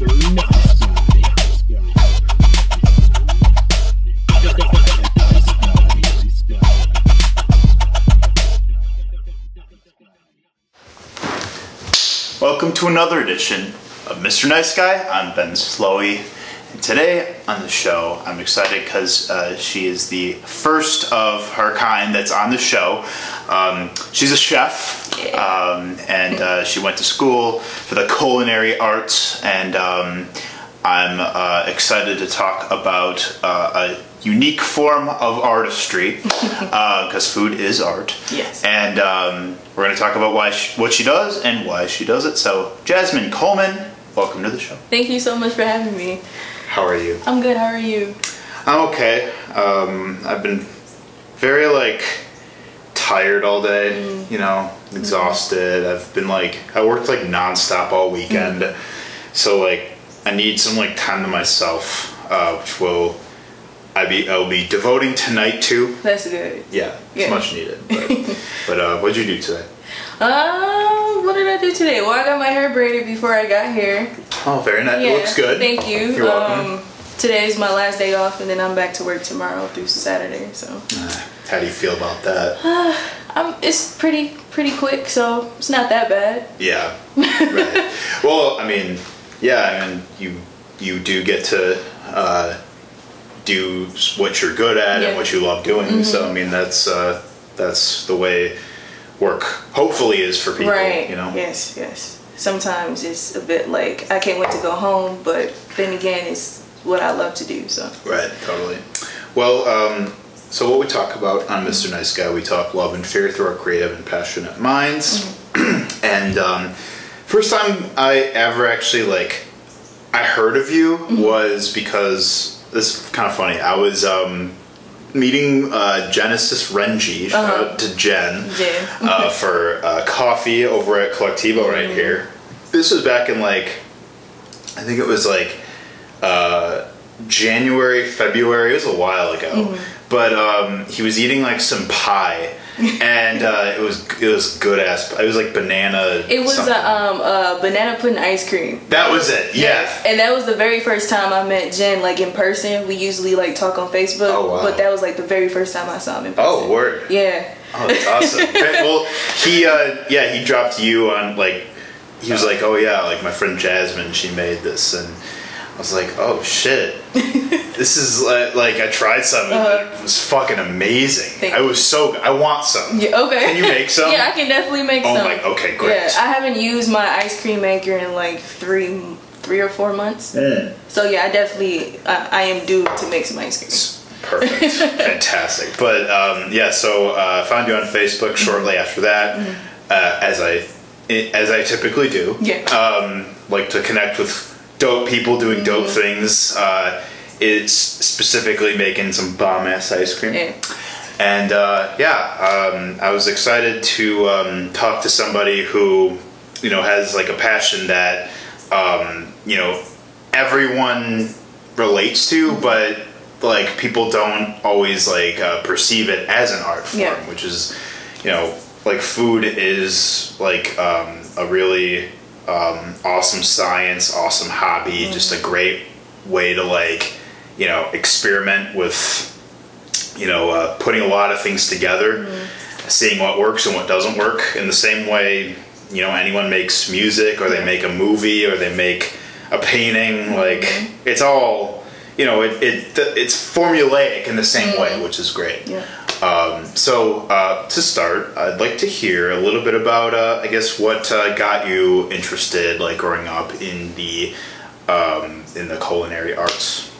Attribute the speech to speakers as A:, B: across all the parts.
A: Welcome to another edition of Mr. Nice Guy. I'm Ben Slowey. Today on the show, I'm excited because uh, she is the first of her kind that's on the show. Um, she's a chef, um, and uh, she went to school for the culinary arts, and um, I'm uh, excited to talk about uh, a unique form of artistry because food is art.
B: Yes.
A: And um, we're going to talk about why she, what she does and why she does it. So, Jasmine Coleman, welcome to the show.
B: Thank you so much for having me.
A: How are you?
B: I'm good. How are you?
A: I'm okay. Um, I've been very like tired all day. You know, exhausted. I've been like I worked like nonstop all weekend, so like I need some like time to myself, uh, which will I be I'll be devoting tonight to.
B: That's good.
A: Yeah, it's
B: Yeah.
A: much needed. But, but uh, what'd you do today?
B: Um, what did I do today? Well, I got my hair braided before I got here.
A: Oh, very nice.
B: Yeah,
A: It looks good.
B: Thank you.
A: You're welcome.
B: Um, today's my last day off, and then I'm back to work tomorrow through Saturday. So,
A: Uh, How do you feel about that?
B: um, it's pretty pretty quick, so it's not that bad.
A: Yeah. Right. well, I mean, yeah, I mean, you you do get to uh, do what you're good at
B: Yeah. Mm-hmm.
A: and what you love doing. So I mean, that's uh, that's the way work hopefully is for people.
B: right.
A: You know.
B: Yes. Yes. Sometimes it's a bit like I can't wait to go home, but then again, it's what I love to do. So.
A: Right. Totally. Well. Um, so what we talk about on Mr. Nice Guy, we talk love and fear through our creative and passionate minds.
B: Mm-hmm.
A: and um, first time I ever actually like I heard of you
B: Mm-hmm.
A: was because this is kind of funny. I was um, meeting uh, Genesis Renji, shout
B: Uh-huh.
A: out to Jen,
B: Jen.
A: uh, for uh, coffee over at Colectivo
B: Mm-hmm.
A: right here. This was back in like, I think it was like uh, January, February. It was a while ago.
B: Mm-hmm.
A: But um, he was eating like some pie. and uh, it was it was good ass. It was like banana.
B: It was
A: something.
B: a um a banana pudding ice cream.
A: That was it. Yeah.
B: And that was the very first time I met Jen, like in person. We usually like talk on Facebook,
A: Oh, wow.
B: but that was like the very first time I saw him in person.
A: Oh, word.
B: Yeah.
A: Oh, that's awesome. Well, he uh, yeah he dropped you on like he was like oh yeah like my friend Jasmine she made this and I was like oh shit this is like, like I tried some and
B: Uh-huh.
A: it was fucking amazing.
B: Thank
A: I was so I want some.
B: Yeah. Okay.
A: Can you make some?
B: yeah, I can definitely make
A: Oh
B: some.
A: my- okay, great.
B: Yeah, I haven't used my ice cream maker in like three, three or four months.
A: Mm.
B: So yeah, I definitely I, I am due to make some ice cream.
A: Perfect, fantastic. But um, yeah, so uh, I found you on Facebook shortly after that, uh, as I as I typically do.
B: Yeah.
A: Um, like to connect with dope people doing dope things. Uh, it's specifically making some bomb ass ice cream. And uh, yeah, um, I was excited to um, talk to somebody who, you know, has like a passion that, um, you know, everyone relates to, but like people don't always like uh, perceive it as an art form,
B: Yeah.
A: which is, you know, like food is like um, a really um, awesome science, awesome hobby, just a great way to like, you know, experiment with you know, uh, putting a lot of things together, seeing what works and what doesn't work. In the same way, you know, anyone makes music or they make a movie or they make a painting. Like it's all, you know, it, it it's formulaic in the same way, which is great.
B: Yeah.
A: Um, so uh, to start, I'd like to hear a little bit about, uh, I guess, what uh, got you interested, like growing up in the um, in the culinary arts.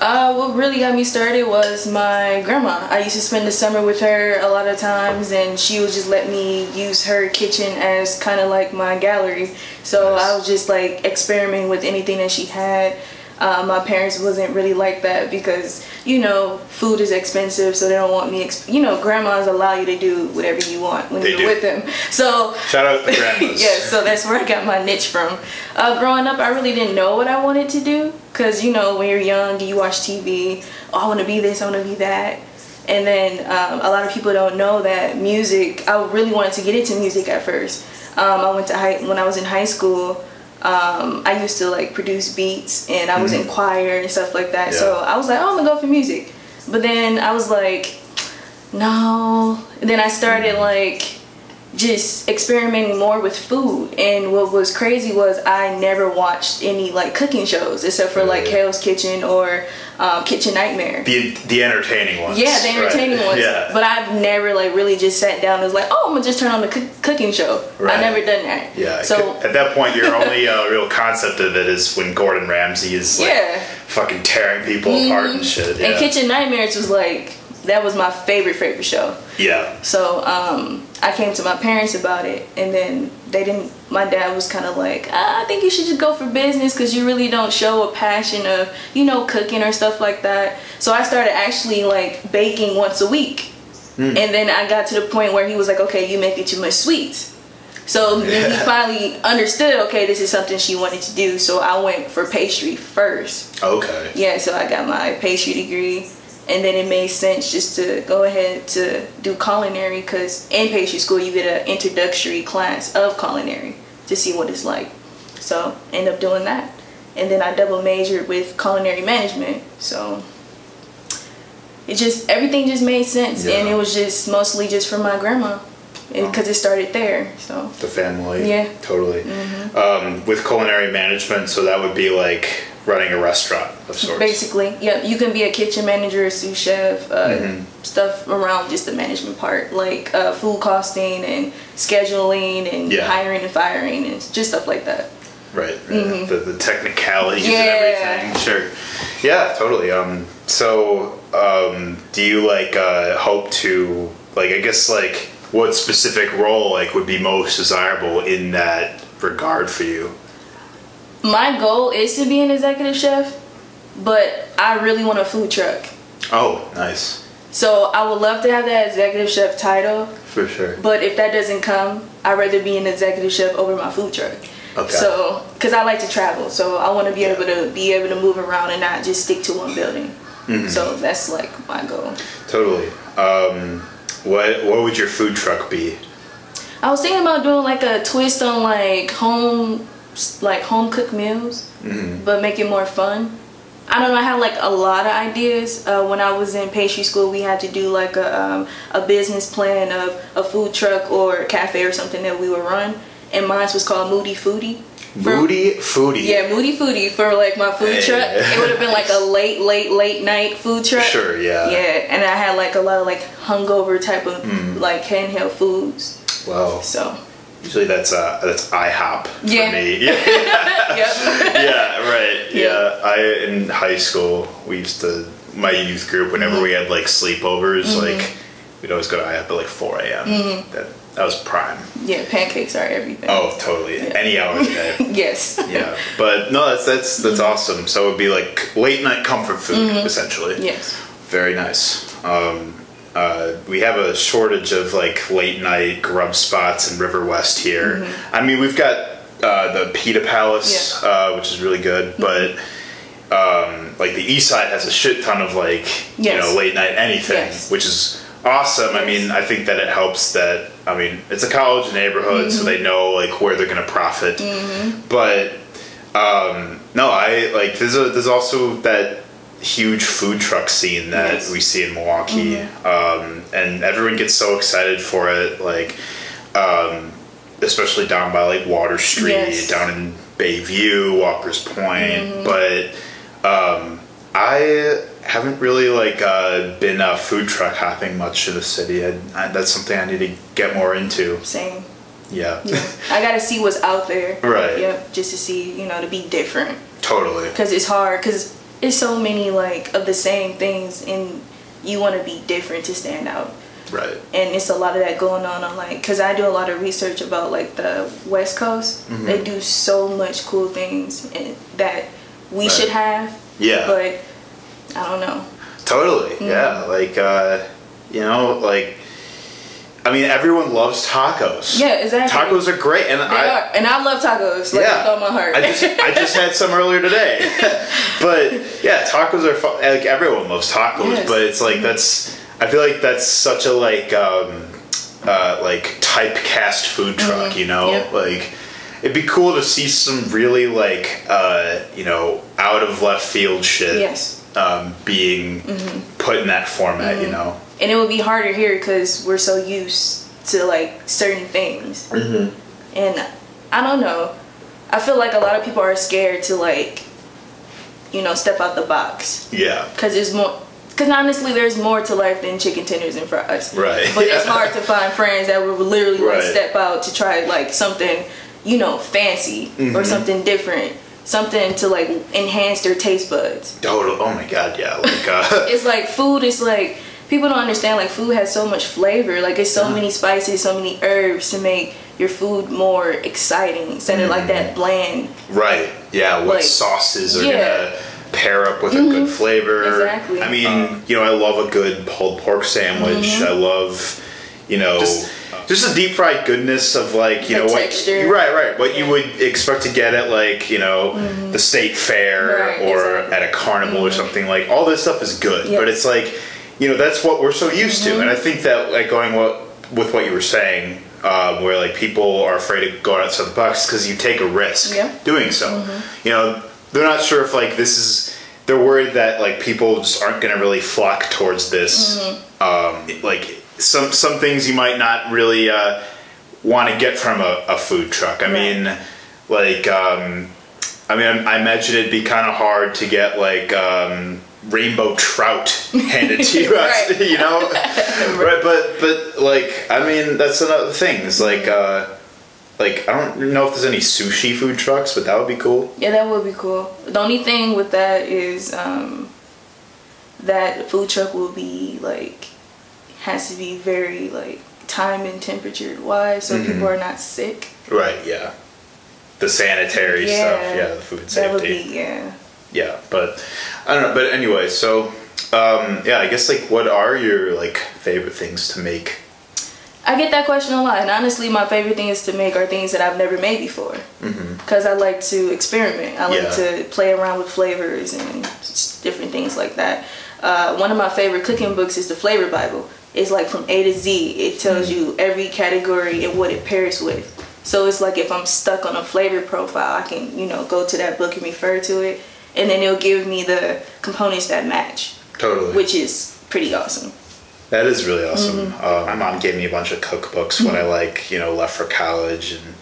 B: Uh, what really got me started was my grandma. I used to spend the summer with her a lot of times, and she would just let me use her kitchen as kind of like my gallery. So
A: Nice.
B: I was just like experimenting with anything that she had. Uh, my parents wasn't really like that because you know food is expensive, so they don't want me. Exp- you know, grandmas allow you to do whatever you want when
A: They
B: you're
A: do.
B: with them. So
A: Shout out the grandmas.
B: yeah, so that's where I got my niche from. Uh, growing up, I really didn't know what I wanted to do because you know when you're young, you watch TV. Oh, I want to be this. I want to be that. And then um, a lot of people don't know that music. I really wanted to get into music at first. Um, I went to high when I was in high school. Um, I used to like produce beats and I was in choir and stuff like that. So
A: Mm-hmm.
B: I was like, oh, I'm gonna go for music. But then I was like, no. And then I started like just experimenting more with food. And what was crazy was I never watched any like cooking shows except for like? Hell's Kitchen or um, Kitchen Nightmare.
A: The the entertaining ones.
B: Yeah, the entertaining
A: right.
B: ones.
A: Yeah.
B: But I've never like really just sat down and was like, oh, I'm gonna just turn on the cook- cooking show.
A: Right.
B: I never done that.
A: yeah.
B: So
A: at that point, your only uh, real concept of it is when Gordon Ramsay is like
B: Yeah. Mm-hmm.
A: fucking tearing people apart and shit. Yeah.
B: and Kitchen Nightmares was like that was my favorite favorite show.
A: yeah.
B: So um, I came to my parents about it, and then they didn't. My dad was kind of like, I think you should just go for business because you really don't show a passion of you know cooking or stuff like that. So I started actually like baking once a week, mm. and then I got to the point where he was like, okay, you make making too much sweets. So then he finally understood, okay, this is something she wanted to do. So I went for pastry first.
A: Okay.
B: Yeah, so I got my pastry degree, and then it made sense just to go ahead to do culinary because in pastry school you get an introductory class of culinary to see what it's like. So end up doing that, and then I double majored with culinary management. So it just everything just made sense, and it was just mostly just from my grandma because it started there. So
A: The family.
B: Yeah. Mm-hmm.
A: Totally. Um, with culinary management, so that would be like running a restaurant of sorts.
B: Basically, yeah, you can be a kitchen manager, a sous chef, uh,
A: Mm-hmm.
B: stuff around just the management part, like uh, food costing and scheduling and
A: Yeah.
B: hiring and firing and just stuff like that.
A: Right. right. The, the technicalities
B: Mm-hmm. Yeah.
A: and everything. Sure. Yeah, totally. Um, so, um, do you like uh, hope to like? I guess like what specific role like would be most desirable in that regard for you?
B: My goal is to be an executive chef, but I really want a food truck.
A: Oh, nice.
B: So I would love to have that executive chef title,
A: For sure.
B: but if that doesn't come, I'd rather be an executive chef over my food truck.
A: Okay.
B: So, because I like to travel, so I want to be able to be able to move around and not just stick to one building.
A: Mm-hmm.
B: So that's like my goal.
A: Totally. Um, what what would your food truck be?
B: I was thinking about doing like a twist on like home, like home cooked meals,
A: Mm-hmm.
B: but make it more fun. I don't know. I had like a lot of ideas uh, when I was in pastry school. We had to do like a um, a business plan of a food truck or cafe or something that we would run, and mine was called Moody Foodie. For-
A: Moody foodie.
B: Yeah, Moody Foodie for like my food
A: Hey.
B: truck. It would have been like a late, late, late night food truck.
A: Sure, yeah.
B: Yeah, and I had like a lot of like hungover type of
A: Hmm.
B: like handheld foods.
A: Wow.
B: So,
A: Usually that's uh that's IHOP
B: Yeah.
A: for me. Yeah. yeah, right.
B: Yeah.
A: Yeah. I in high school we used to my youth group whenever
B: Mm-hmm.
A: we had like sleepovers, like we'd always go to IHOP at like four AM.
B: Mm-hmm.
A: That that was prime.
B: yeah, pancakes are everything.
A: Oh, totally. Any hour of the day.
B: Yes.
A: yeah. But no, that's that's that's
B: Mm-hmm.
A: awesome. So it would be like late night comfort food essentially.
B: Yes.
A: Very nice. Um, uh, we have a shortage of like late night grub spots in River West here.
B: Mm-hmm.
A: I mean, we've got uh, the Pita Palace, uh, which is really good,
B: Mm-hmm.
A: but um, like the East Side has a shit ton of like you know late night anything,
B: Yes.
A: which is awesome. I mean, I think that it helps that I mean it's a college neighborhood, so
B: Mm-hmm.
A: they know like where they're gonna profit, but um, no, I like there's a there's also that huge food truck scene that
B: Yes.
A: we see in Milwaukee, um, and everyone gets so excited for it. Like, um, especially down by like Water Street,
B: Yes.
A: down in Bayview, Walker's Point. But um, I haven't really like uh, been uh, food truck hopping much in the city. I, I, that's something I need to get more into.
B: Same.
A: Yeah,
B: Yeah. I gotta see what's out there.
A: Right.
B: Yep. Just to see, you know, to be different.
A: totally.
B: Because it's hard. Because it's so many like of the same things, and you want to be different to stand out.
A: Right.
B: and it's a lot of that going on on like because i do a lot of research about like the west coast
A: Mm-hmm.
B: they do so much cool things and that we
A: Right.
B: should have
A: Yeah.
B: but i don't know
A: Totally.
B: Mm-hmm.
A: Yeah. Like, uh, you know, like, I mean, everyone loves tacos.
B: Yeah, exactly.
A: Tacos are great, and
B: they
A: I.
B: are and i love tacos like
A: Yeah,
B: with all my heart
A: I just I just had some earlier today, but yeah, tacos are fun. like everyone loves tacos,
B: Yes.
A: but it's like that's I feel like that's such a like um uh like typecast food truck, you know,
B: Mm-hmm. Yep.
A: like it'd be cool to see some really like uh, you know out of left field shit
B: Yes.
A: um, being put in that format. You know.
B: And it would be harder here because we're so used to like certain things
A: Mm-hmm.
B: and i don't know i feel like a lot of people are scared to like you know step out the box
A: Yeah.
B: because there's more because honestly there's more to life than chicken tenders and fries
A: Right.
B: but it's hard to find friends that would literally like
A: Right.
B: step out to try like something you know fancy
A: Mm-hmm.
B: or something different something to like enhance their taste buds
A: Total. Oh my god. Yeah. Like. Uh,
B: it's like food is like people don't understand like food has so much flavor like it's so
A: Mm-hmm.
B: many spices so many herbs to make your food more exciting instead of like that bland
A: Right. Yeah. What
B: Like,
A: sauces are
B: yeah. Mm-hmm.
A: gonna pair up with a good flavor?
B: Exactly.
A: I mean,
B: Um,
A: you know, I love a good pulled pork sandwich.
B: Mm-hmm.
A: I love, you know,
C: Just-
A: just, the deep fried goodness of like you
B: The
A: know what right right what you would expect to get at like you know the state fair
B: Right,
A: or
B: exactly.
A: at a carnival or something like all this stuff is good
B: Yeah.
A: but it's like you know that's what we're so used to and I think that like going what with what you were saying um, where like people are afraid to go outside the box because you take a risk
B: Yeah.
A: doing so you know they're not sure if like this is they're worried that like people just aren't going to really flock towards this um, like some some things you might not really uh, want to get from a, a food truck. I
B: Right.
A: mean, like um, I mean, I imagine it'd be kind of hard to get like um, rainbow trout handed to you,
B: Right.
A: you know, right? But but like I mean, that's another thing. It's like. Uh, like I don't know if there's any sushi food trucks, but that would be cool.
B: yeah that would be cool the only thing with that is um that food truck will be like has to be very like time and temperature wise so
A: Mm-hmm.
B: people are not sick
A: Right. Yeah. The sanitary stuff. Yeah. The food
B: that would
A: safety.
B: be yeah
A: yeah but i don't know but anyway so um yeah i guess like what are your like favorite things to make
B: I get that question a lot, and honestly, my favorite things to make are things that I've never made before. Because I like to experiment. I like
A: Mm-hmm. Yeah.
B: to play around with flavors and different things like that. Uh, one of my favorite cooking books is the Flavor Bible. It's like from A to Z. It tells
A: Mm-hmm.
B: you every category and what it pairs with. So it's like if I'm stuck on a flavor profile, I can you know go to that book and refer to it, and then it'll give me the components that match,
A: totally
B: which is pretty awesome.
A: that is really awesome
B: Mm-hmm.
A: uh, my mom gave me a bunch of cookbooks when i like you know left for college and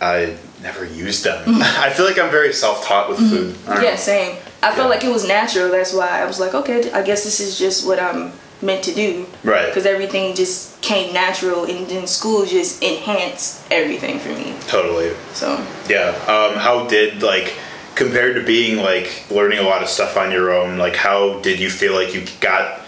A: i never used them i feel like i'm very self-taught with food
B: Mm-hmm. Yeah,
A: know.
B: same. I felt like it was natural. That's why I was like, okay, I guess this is just what I'm meant to do.
A: Right.
B: Because everything just came natural, and then school just enhanced everything for me.
A: totally
B: So
A: yeah um how did like compared to being like learning a lot of stuff on your own like how did you feel like you got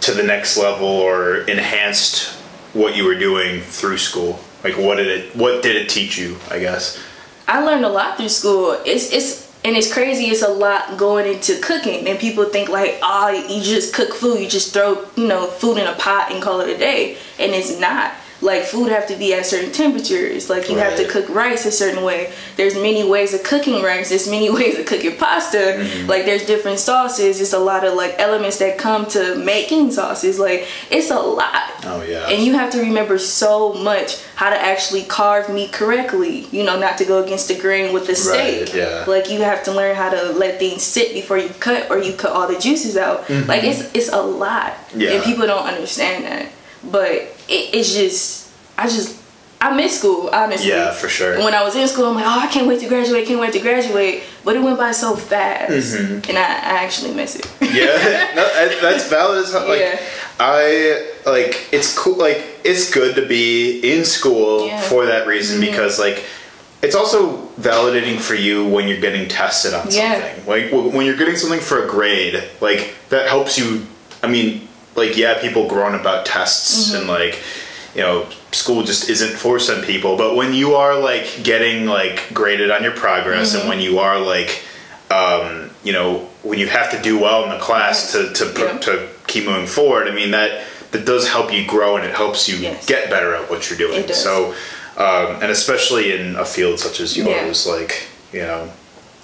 A: to the next level or enhanced what you were doing through school like what did it what did it teach you i guess
B: I learned a lot through school. It's it's and it's crazy. It's a lot going into cooking, and people think like, oh, you just cook food. You just throw you know food in a pot and call it a day, and it's not. Like food have to be at certain temperatures. Like you have to cook rice a certain way. There's many ways of cooking rice. There's many ways of cooking pasta. Like there's different sauces. It's a lot of like elements that come to making sauces. Like it's a lot.
A: oh yeah
B: And you have to remember so much how to actually carve meat correctly. You know, not to go against the grain with the steak.
A: Right, yeah.
B: Like you have to learn how to let things sit before you cut, or you cut all the juices out. Like it's it's a lot,
A: Mm-hmm. Yeah.
B: and people don't understand that. But it, it's just, I just, I miss school honestly.
A: Yeah, for sure.
B: When I was in school, I'm like, oh, I can't wait to graduate. Can't wait to graduate. But it went by so fast,
A: Mm-hmm.
B: and I, I actually miss it.
A: yeah no, I- that's valid as like
B: Yeah.
A: i like it's cool like it's good to be in school
B: Yeah.
A: for that reason because like it's also validating for you when you're getting tested on
B: Yeah.
A: something like when you're getting something for a grade like that helps you i mean like yeah people groan about tests and like you know school just isn't for some people. But when you are like getting like graded on your progress and when you are like um, you know when you have to do well in the class to to,
B: Yeah.
A: to keep moving forward i mean that that does help you grow and it helps you
B: Yes.
A: get better at what you're doing. So um, and especially in a field such as yours like you know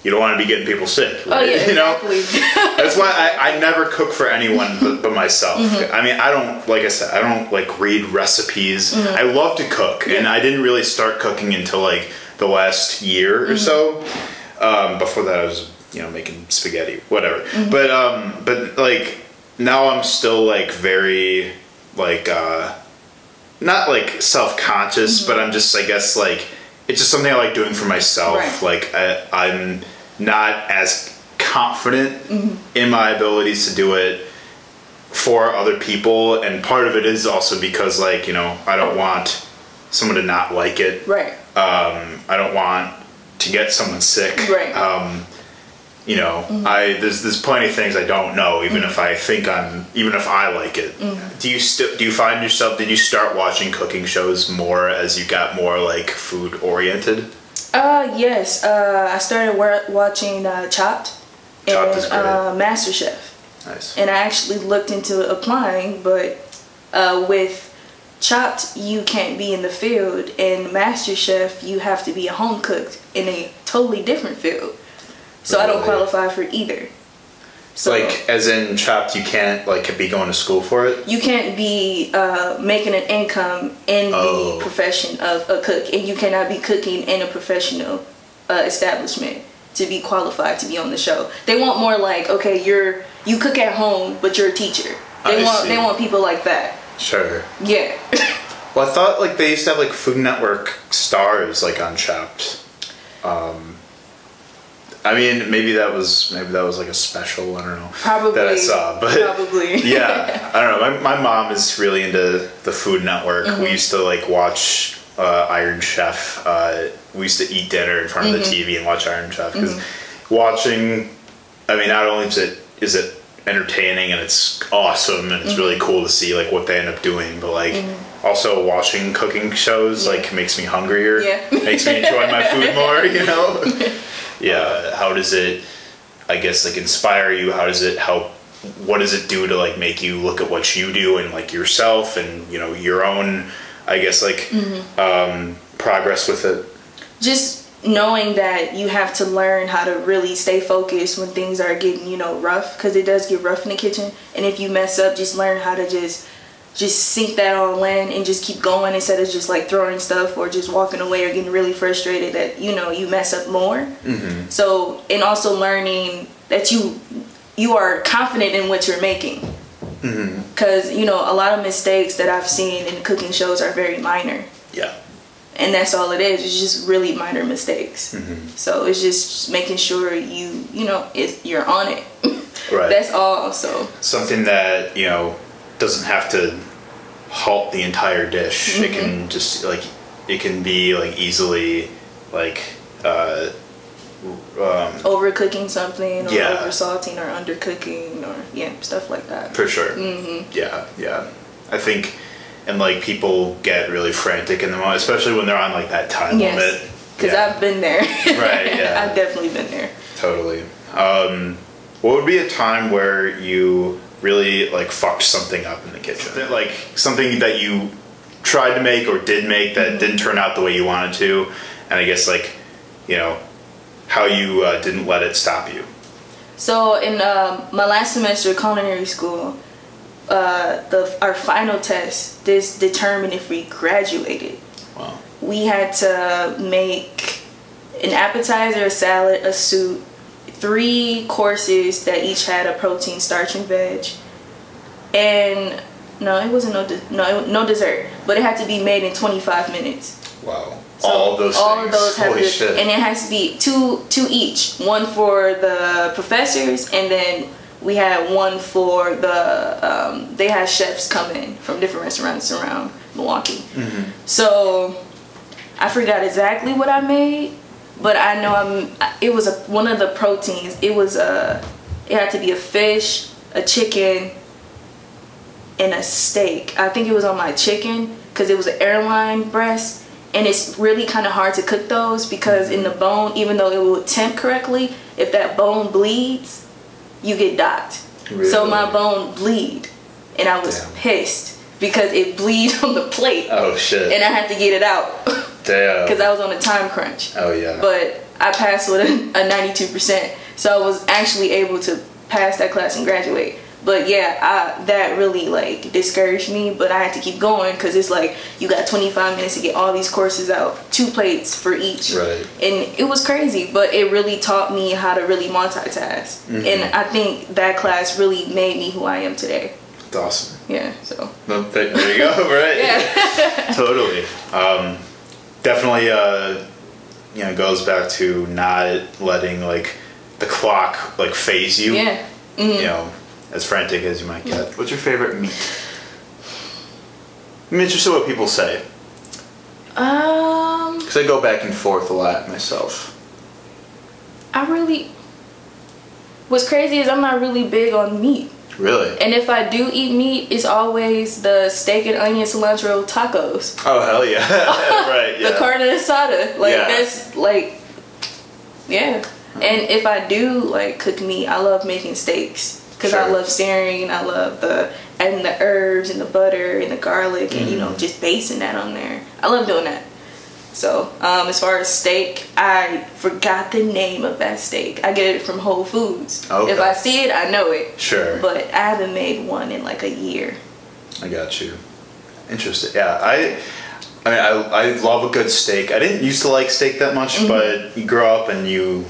A: you don't want to be getting people sick
B: Oh yeah,
A: you know
B: exactly.
A: that's why I, I never cook for anyone but, but myself.
B: Mm-hmm.
A: I mean, I don't like I said, I don't like read recipes.
B: Mm-hmm.
A: I love to cook, and I didn't really start cooking until like the last year or so. Um, before that, I was you know making spaghetti, whatever. But um, but like now I'm still like very like uh, not like self conscious, but I'm just I guess like it's just something I like doing for myself.
B: Right.
A: Like I, I'm not as confident in my abilities to do it for other people, and part of it is also because like you know I don't want someone to not like it.
B: Right.
A: Um, I don't want to get someone sick.
B: Right.
A: Um, you know, I there's there's plenty of things I don't know, even if I think I'm, even if I like it. Do you still do you find yourself? Did you start watching cooking shows more as you got more like food oriented?
B: Uh, yes. Uh, I started wa- watching uh, Chopped
A: Chopped
B: and uh, MasterChef,
A: Nice.
B: and I actually looked into applying, but uh, with Chopped, you can't be in the field, and MasterChef, you have to be a home cook in a totally different field. So I don't qualify for either. So
A: like as in chopped, you can't like be going to school for it.
B: you can't be uh, making an income in
A: Oh.
B: the profession of a cook, and you cannot be cooking in a professional uh, establishment to be qualified to be on the show. They want more like, okay, you're you cook at home, but you're a teacher. They
A: I
B: want
A: see.
B: they want people like that.
A: Sure.
B: Yeah.
A: Well, I thought like they used to have like Food Network stars like on Chopped. Um, I mean, maybe that was maybe that was like a special. I don't know.
B: Probably.
A: that I saw, but
B: Probably.
A: yeah, I don't know. My, my mom is really into the Food Network.
B: Mm-hmm.
A: We used to like watch uh, Iron Chef. Uh, we used to eat dinner in front of
B: Mm-hmm.
A: the TV and watch Iron Chef because watching. I mean, not only is it is it entertaining and it's awesome and it's really cool to see like what they end up doing, but like also watching cooking shows like makes me hungrier.
B: Yeah.
A: makes me enjoy my food more. You know. yeah. How does it? I guess like inspire you. How does it help? What does it do to like make you look at what you do and like yourself and you know your own? I guess like um, progress with it.
B: just knowing that you have to learn how to really stay focused when things are getting you know rough because it does get rough in the kitchen and if you mess up just learn how to just just sink that all in and just keep going instead of just like throwing stuff or just walking away or getting really frustrated that you know you mess up more. Mm-hmm. So and also learning that you you are confident in what you're making. Mm-hmm. Because you know a lot of mistakes that i've seen in cooking shows are very minor.
A: Yeah.
B: and that's all it is. It's just really minor mistakes. Mm-hmm. So it's just making sure you you know it, you're on it.
A: Right.
B: that's all so.
A: Something that you know doesn't have to halt the entire dish. It can just like it can be like easily like uh, um,
B: overcooking something or
A: Yeah.
B: over salting or undercooking or yeah stuff like that
A: for sure. Mm-hmm. Yeah, yeah. I think and like people get really frantic in the moment, especially when they're on like that time
B: yes
A: limit.
B: because
A: Yeah.
B: i've been there
A: Right, yeah.
B: i've definitely been there
A: Totally. Um, what would be a time where you really like fucked something up in the kitchen? That, Like something that you tried to make or did make that didn't turn out the way you wanted to, and I guess like you know how you uh, didn't let it stop you.
B: So in um, my last semester of culinary school, uh, the our final test this determined if we graduated.
A: Wow.
B: We had to make an appetizer, a salad, a soup, three courses that each had a protein, starch, and veg, and no, it wasn't no de- no no dessert, but it had to be made in 25 minutes.
A: Wow.
B: So
A: all of those.
B: all
A: things.
B: of those have
A: Holy
B: to,
A: shit.
B: and it has to be two two each. One for the professors, and then we had one for the. Um, they had chefs come in from different restaurants around Milwaukee.
A: Mm-hmm.
B: So I forgot exactly what I made, but I know I'm. It was a one of the proteins. It was a. It had to be a fish, a chicken, and a steak. I think it was on my chicken because it was an airline breast, and it's really kind of hard to cook those because in the bone, even though it will temp correctly, if that bone bleeds, you get docked.
A: Really?
B: So my bone bleed, and I was
A: Damn.
B: pissed because it bleed on the plate,
A: oh shit.
B: and I had to get it out
A: Damn.
B: because I was on a time crunch.
A: oh yeah.
B: But I passed with a, a 92%, so I was actually able to pass that class and graduate. But yeah, I, that really like discouraged me. But I had to keep going because it's like you got 25 minutes to get all these courses out, two plates for each,
A: Right.
B: and it was crazy. But it really taught me how to really multitask,
A: Mm-hmm.
B: and I think that class really made me who I am today.
A: It's awesome.
B: Yeah. So
A: there you go, right?
B: yeah.
A: totally. Um, definitely, uh, you know, goes back to not letting like the clock like phase you.
B: yeah.
A: You know, as frantic as you might get. What's your favorite meat? I'm interested what people say
B: Um,
A: because I go back and forth a lot myself.
B: I really. What's crazy is I'm not really big on meat.
A: Really?
B: And if I do eat meat, it's always the steak and onion cilantro tacos.
A: Oh hell yeah! right. Yeah.
B: The carne asada. Like
A: Yeah.
B: that's like yeah. And if I do like cook meat, I love making steaks because I love searing. I love the adding the herbs and the butter and the garlic and you
A: Mm.
B: know just basting that on there. I love doing that. So um, as far as steak, I forgot the name of that steak. I get it from Whole Foods.
A: Okay.
B: If I see it, I know it.
A: Sure.
B: But I haven't made one in like a year.
A: I got you. Interesting. Yeah, I. I mean, I, I love a good steak. I didn't used to like steak that much,
B: Mm-hmm.
A: but you grow up and you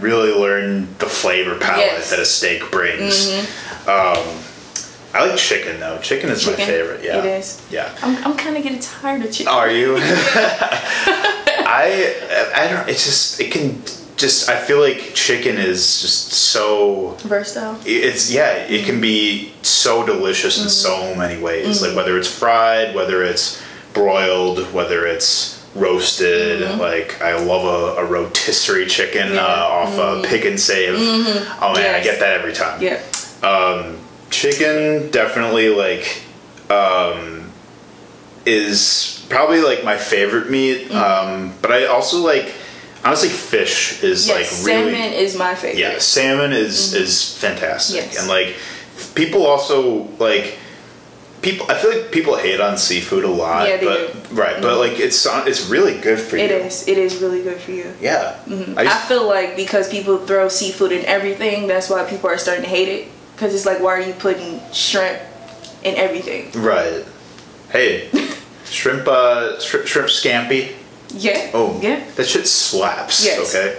A: really learn the flavor palette
B: Yes. Mm-hmm.
A: that a steak brings. Um, I like chicken though. Chicken is my favorite. Yeah,
B: It is.
A: Yeah.
B: I'm, I'm kind of getting tired of chicken.
A: Are you? I I don't. It's just it can just. I feel like chicken is just so
B: Versatile.
A: it's yeah it can be so delicious in so many ways like whether it's fried whether it's broiled whether it's roasted like i love a, a rotisserie chicken
B: Yeah.
A: uh, off uh, Pick 'n Save oh man i get that every time
B: Yeah.
A: um, chicken definitely like um, is probably like my favorite meat um, but i also like honestly fish is
B: Yes,
A: like really
B: salmon is my favorite.
A: yeah salmon is is fantastic
B: Mm-hmm. Yes.
A: and like people also like people i feel like people hate on seafood a lot
B: Yeah, they
A: but
B: do. Mm-hmm.
A: right but like it's it's really good for you It
B: is. It is really good for you.
A: yeah
B: I,
A: I just,
B: feel like because people throw seafood in everything, that's why people are starting to hate it. Because it's like, why are you putting shrimp in everything?
A: right hey shrimp uh shrimp, shrimp scampi
B: Yeah.
A: oh
B: Yeah.
A: that shit slaps
B: Yes.
A: okay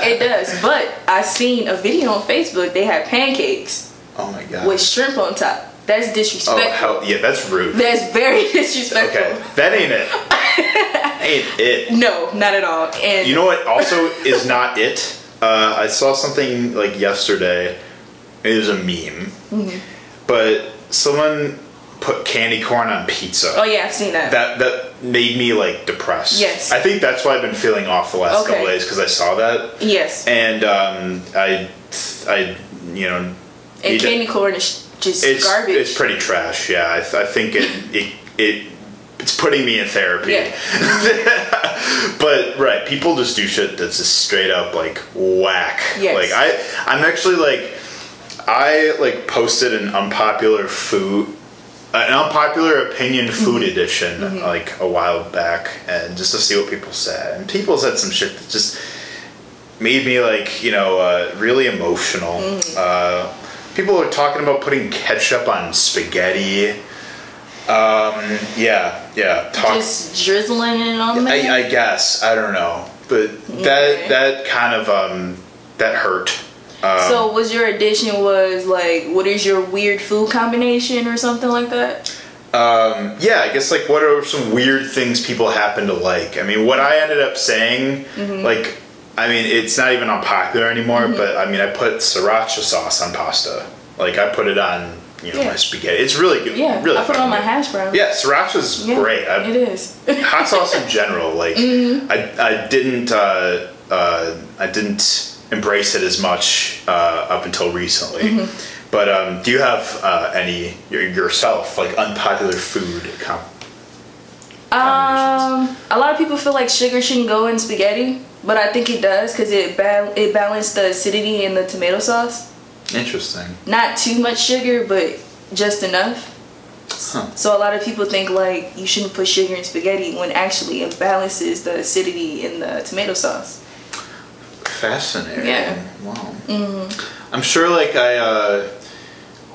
B: It does. But I seen a video on Facebook. They had pancakes
A: oh my god
B: with shrimp on top. That's
A: oh
B: disrespectful.
A: hell yeah that's rude
B: That's very disrespectful.
A: okay that ain't it ain't it
B: No, not at all. And
A: You know what also is not it? Uh, I saw something like yesterday. It was a meme.
B: Mm-hmm.
A: But someone put candy corn on pizza.
B: oh yeah, I've seen that.
A: That that made me like depressed.
B: Yes.
A: I think that's why I've been feeling off the last
B: Okay.
A: couple days because I saw that.
B: yes.
A: And um, I, I, you know,
B: And candy corn is just
A: it's
B: garbage.
A: it's pretty trash. Yeah, I, th- I think it it it it's putting me in therapy.
B: Yeah.
A: but right, people just do shit that's just straight up like whack.
B: Yes.
A: Like I I'm actually like I like posted an unpopular food an unpopular opinion food
B: Mm-hmm.
A: edition like a while back and just to see what people said. And people said some shit that just made me like, you know, uh, really emotional.
B: Mm.
A: Uh, people are talking about putting ketchup on spaghetti. Um, yeah, yeah. Talk,
B: just drizzling it on there.
A: I, I guess I don't know, but that
B: Okay.
A: that kind of um, that hurt. Um,
B: so was your addition was like what is your weird food combination or something like that?
A: Um, yeah, I guess like what are some weird things people happen to like? I mean, what I ended up saying,
B: Mm-hmm.
A: like, I mean, it's not even unpopular anymore, but I mean, I put sriracha sauce on pasta. Like, I put it on, you know,
B: Yeah.
A: my spaghetti. It's really good.
B: Yeah,
A: really
B: I put it on my hash brown.
A: Yeah, sriracha's
B: Yeah,
A: great. I,
B: it is.
A: hot sauce in general, like,
B: Mm-hmm.
A: I, I didn't, uh, uh, I didn't embrace it as much uh, up until recently.
B: Mm-hmm.
A: But um, do you have uh, any yourself like unpopular food? Com-
B: Um, a lot of people feel like sugar shouldn't go in spaghetti, but I think it does because it ba- it balanced the acidity in the tomato sauce.
A: Interesting.
B: Not too much sugar, but just enough.
A: Huh.
B: So a lot of people think like you shouldn't put sugar in spaghetti when actually it balances the acidity in the tomato sauce.
A: Fascinating.
B: Yeah.
A: Wow. I'm sure, like I, uh,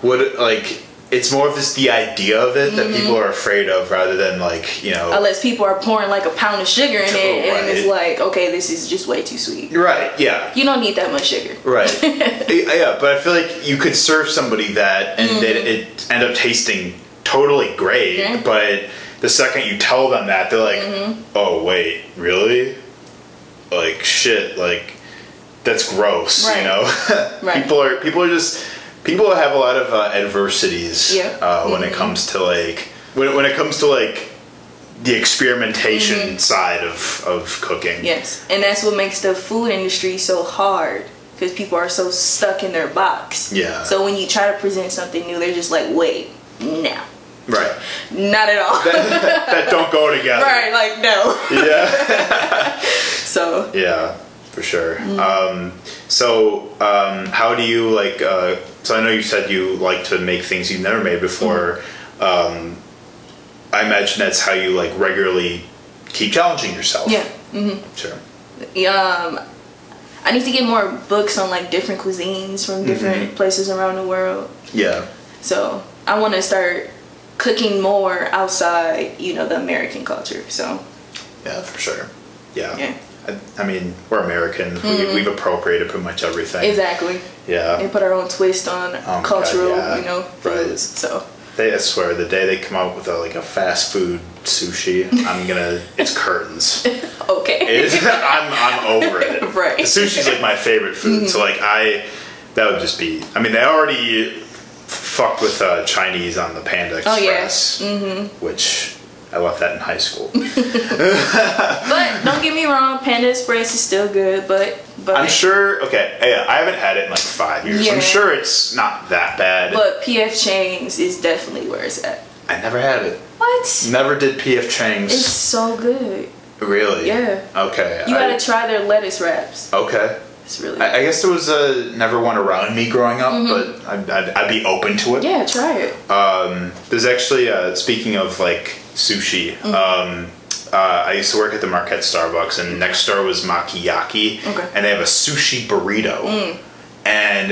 A: it- like it's more of just the idea of it that
B: Mm-hmm.
A: people are afraid of rather than like you know
B: Unless people are pouring like a pound of sugar in it, and it's like, okay, this is just way too sweet.
A: right yeah
B: You don't need that much sugar.
A: right yeah but i feel like you could serve somebody that and it, it end up tasting totally great
B: Mm-hmm. Yeah.
A: but the second you tell them that they're like
B: Mm-hmm.
A: oh wait really like shit like that's gross
B: Right.
A: you know
B: Right.
A: people are people are just people have a lot of uh, adversities
B: Yeah.
A: uh, when it comes to like when, when it comes to like the experimentation side of of cooking
B: Mm-hmm. Yes, and that's what makes the food industry so hard because people are so stuck in their box.
A: Yeah.
B: So when you try to present something new, they're just like, wait, no,
A: right
B: not at all.
A: that, that don't go together
B: right, like no.
A: yeah
B: So
A: yeah for sure
B: Mm-hmm.
A: um, so um, how do you like uh, so i know you said you like to make things you've never made before
B: Mm-hmm.
A: um, i imagine that's how you like regularly keep challenging yourself
B: yeah,
A: sure
B: um, I need to get more books on like different cuisines from different
A: Mm-hmm.
B: places around the world.
A: yeah
B: So I want to start cooking more outside, you know, the American culture. So
A: yeah for sure yeah,
B: Yeah.
A: I, I mean we're americans we, we've appropriated pretty much everything
B: exactly,
A: yeah
B: and put our own twist on
A: Oh my God,
B: cultural,
A: yeah.
B: you know,
A: Right.
B: foods. So.
A: They, I swear, the day they come out with a, like a fast food sushi, I'm gonna. It's curtains.
B: Okay.
A: It's, I'm I'm over it.
B: Right.
A: The sushi's like my favorite food, so like I, that would just be. I mean, they already fucked with uh, Chinese on the Panda
B: Oh, yeah.
A: Express, mm-hmm. which I left that in high school.
B: but don't get me wrong, Panda Express is still good, but but
A: I'm sure. Okay, yeah, I haven't had it in like five years.
B: Yeah.
A: I'm sure it's not that bad.
B: but PF Chang's is definitely where it's at.
A: I never had it.
B: What?
A: Never did PF Chang's.
B: It's so good.
A: really?
B: Yeah.
A: Okay.
B: You
A: I-
B: gotta try their lettuce wraps.
A: Okay.
B: It's really
A: I, I guess there was uh, never one around me growing up, but I'd, I'd, I'd be open to it.
B: Mm-hmm. yeah, try it.
A: Um, there's actually, uh, speaking of like sushi,
B: Mm-hmm.
A: um, uh, I used to work at the Marquette Starbucks, and next door was Makiyaki,
B: Okay. Mm.
A: and they have a sushi burrito, and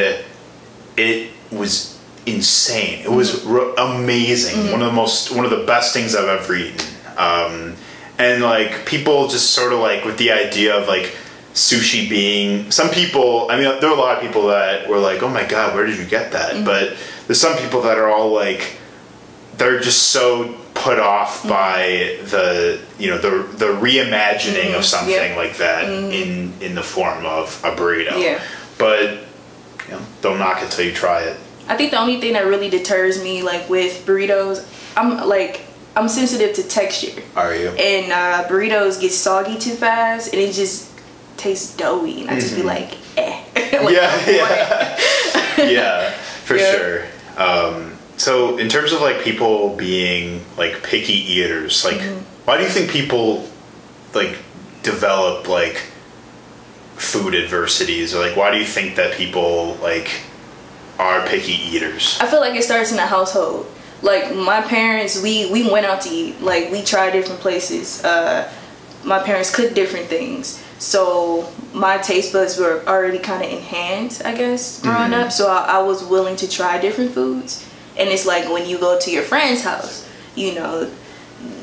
A: it was insane. It was
B: Mm-hmm.
A: ro- amazing. One of the most, one of the best things I've ever eaten. Um, and like people just sort of like with the idea of like sushi being some people. I mean, there are a lot of people that were like, "Oh my god, where did you get that?"
B: Mm-hmm.
A: But there's some people that are all like, they're just so put
B: Mm-hmm.
A: off by the you know the the reimagining of something
B: Mm-hmm.
A: Like that in in the form of a burrito.
B: Yeah.
A: But you know, don't knock it till you try it.
B: I think the only thing that really deters me, like with burritos, I'm like I'm sensitive to texture,
A: Are you?
B: and uh, burritos get soggy too fast, and it just tastes doughy, and I just be like, eh. Like,
A: Mm-hmm. yeah, yeah, yeah, for
B: Yeah.
A: sure. Um, so, in terms of like people being like picky eaters, like,
B: Mm-hmm.
A: why do you think people like develop like food adversities, or like, why do you think that people like are picky eaters?
B: I feel like it starts in the household. Like my parents, we we went out to eat. Like we tried different places. Uh, my parents cooked different things, so my taste buds were already kind of enhanced, I guess, growing up. So I, I was willing to try different foods. And it's like when you go to your friend's house, you know,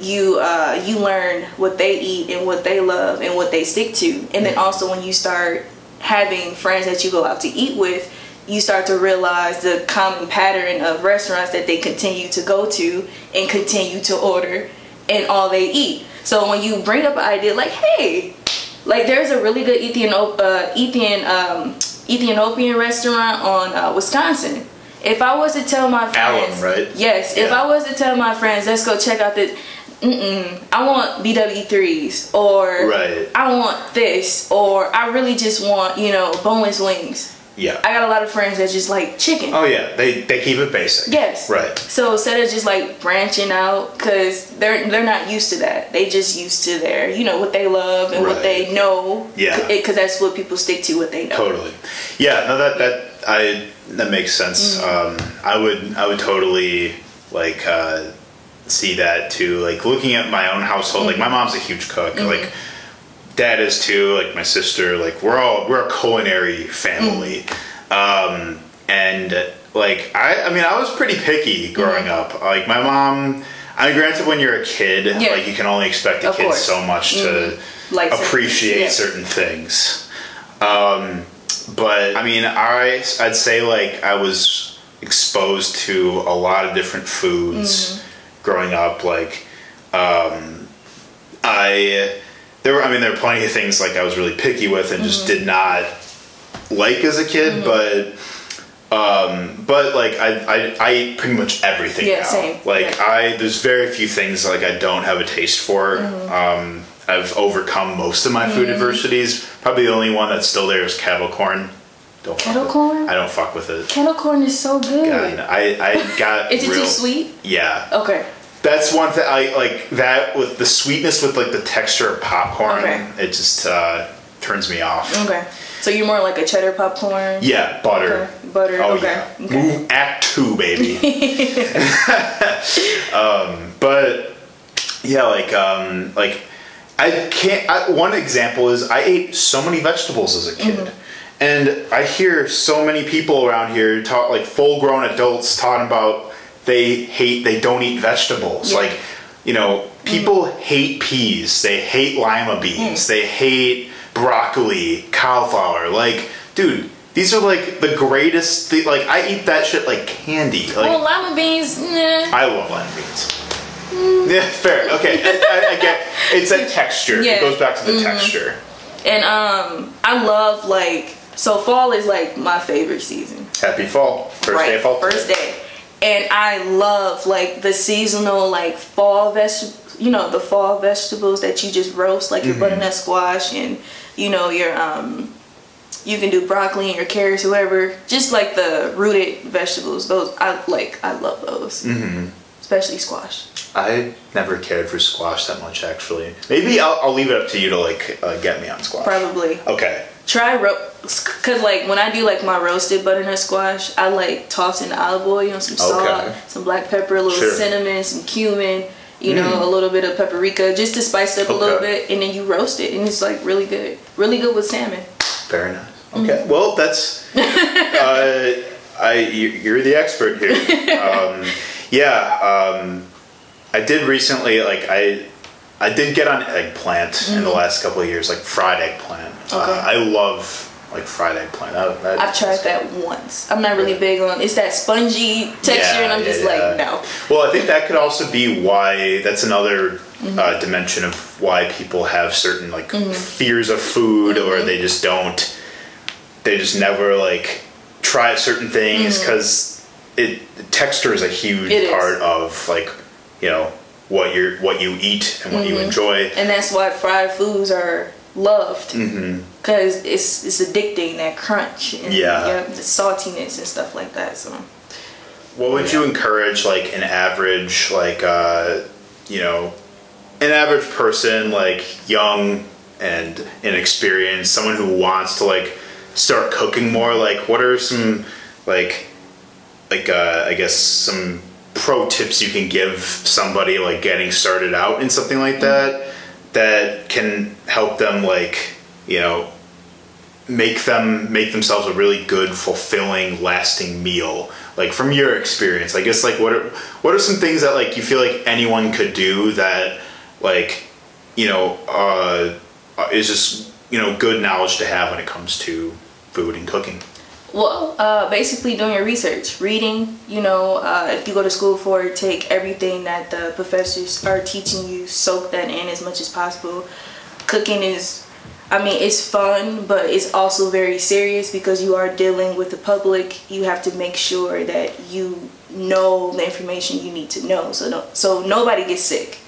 B: you uh, you learn what they eat and what they love and what they stick to. And then also when you start having friends that you go out to eat with, you start to realize the common pattern of restaurants that they continue to go to and continue to order and all they eat. So when you bring up an idea like, hey, like there's a really good Ethiopian uh, Ethiopian um, Ethiopian restaurant on uh, Wisconsin. If I was to tell my
A: Alum,
B: friends,
A: right?
B: Yes, if I was to tell my friends, let's go check out this. Mm-mm, I want BW3s, or
A: Right.
B: I want this, or I really just want you know boneless wings.
A: Yeah.
B: I got a lot of friends that just like chicken.
A: oh yeah, they they keep it basic.
B: Yes.
A: Right.
B: So instead of just like branching out, cause they're they're not used to that. They just used to their you know what they love and what they know.
A: Yeah.
B: Because that's what people stick to. What they know.
A: Totally. Yeah, no that that I that makes sense. Um, I would I would totally like uh, see that too. Like looking at my own household, like my mom's a huge cook. Like dad is too. Like my sister. Like we're all we're a culinary family. Um, and like I, I mean, I was pretty picky growing
B: Mm-hmm.
A: up. Like my mom. I mean, granted, when you're a kid,
B: Yeah.
A: like you can only expect a
B: Of
A: kid
B: course.
A: so much to
B: Like certain
A: appreciate
B: things, yeah.
A: certain things. Um, but I mean, I I'd say like I was exposed to a lot of different foods
B: Mm-hmm.
A: growing up. Like, um, I there were I mean there were plenty of things like I was really picky with and
B: Mm-hmm.
A: just did not like as a kid, but. Um, but like I, I, I eat pretty much everything
B: Yeah,
A: now.
B: same.
A: Like
B: Yeah.
A: I, there's very few things like I don't have a taste for.
B: Mm-hmm.
A: Um, I've overcome most of my food adversities. Probably the only one that's still there is kettle corn. Don't
B: Kettle
A: with-
B: corn?
A: I don't fuck with it.
B: Kettle corn is so good.
A: God, I, I got.
B: Is it too sweet?
A: Yeah,
B: Okay.
A: that's one thing. I like that with the sweetness with like the texture of popcorn.
B: Okay.
A: It just uh, turns me off.
B: Okay. So you're more like a cheddar popcorn?
A: Yeah, butter.
B: Okay. Butter.
A: Oh
B: okay.
A: yeah,
B: Okay.
A: Move Act Two, baby. um, but yeah, like um, like I can't. I, one example is I ate so many vegetables as a kid,
B: Mm-hmm.
A: and I hear so many people around here talk like full grown adults talking about they hate they don't eat vegetables
B: Yeah.
A: like. You know, people hate peas. They hate lima beans. They hate broccoli, cauliflower. Like, dude, these are like the greatest. Th- like, I eat that shit like candy. Like,
B: well, lima beans, nah.
A: I love lima beans. Yeah, fair. Okay, I, I, get. It's a texture.
B: Yeah.
A: It goes back to the texture.
B: And um, I love like so fall is like my favorite season.
A: Happy fall. First day of fall.
B: First day. And I love like the seasonal like fall vegetables, you know, the fall vegetables that you just roast, like your
A: Mm-hmm.
B: butternut squash and you know your um you can do broccoli and your carrots, whoever. Just like the rooted vegetables. Those I like. I love those. Mm-hmm. Especially squash.
A: I never cared for squash that much, actually. Maybe I'll, I'll leave it up to you to like uh, get me on squash.
B: Probably.
A: Okay.
B: Try ro- cause like when I do like my roasted butternut squash, I like toss in olive oil, you know, some salt,
A: Okay.
B: some black pepper, a little
A: Sure.
B: cinnamon, some cumin, you know, a little bit of paprika, just to spice it up a little bit, and then you roast it, and it's like really good, really good with salmon.
A: Very nice.
B: Mm-hmm.
A: Okay. Well, that's. uh, I you- you're the expert here. um, yeah. Um, I did recently. Like I, I did get on eggplant in the last couple of years, like fried eggplant. Uh,
B: Mm-hmm.
A: I love like fried eggplant. That, that-
B: I've tried that once. I'm not really big on it's that spongy texture,
A: Yeah,
B: and I'm just
A: yeah,
B: like no.
A: Well, I think that could also be why that's another
B: Mm-hmm.
A: uh, dimension of why people have certain like
B: Mm-hmm.
A: fears of food, or they just don't. They just never like try certain things because it texture is a huge
B: Mm-hmm. Is.
A: part of like you know what you what you eat and what
B: Mm-hmm.
A: you enjoy.
B: And that's why fried foods are loved.
A: Mm-hmm.
B: Cause it's it's addicting that crunch and
A: Yeah.
B: the saltiness and stuff like that. So
A: What would you encourage like an average like uh you know an average person like young and inexperienced someone who wants to like start cooking more like what are some like like uh I guess some pro tips you can give somebody like getting started out in something like that that can help them like you know make them make themselves a really good fulfilling lasting meal like from your experience. I guess like what are what are some things that like you feel like anyone could do that like you know uh is just you know good knowledge to have when it comes to food and cooking
B: Well, uh, basically doing your research, reading. You know, uh, if you go to school for it, take everything that the professors are teaching you, soak that in as much as possible. Cooking is, I mean, it's fun, but it's also very serious because you are dealing with the public. You have to make sure that you know the information you need to know, so no, so nobody gets sick,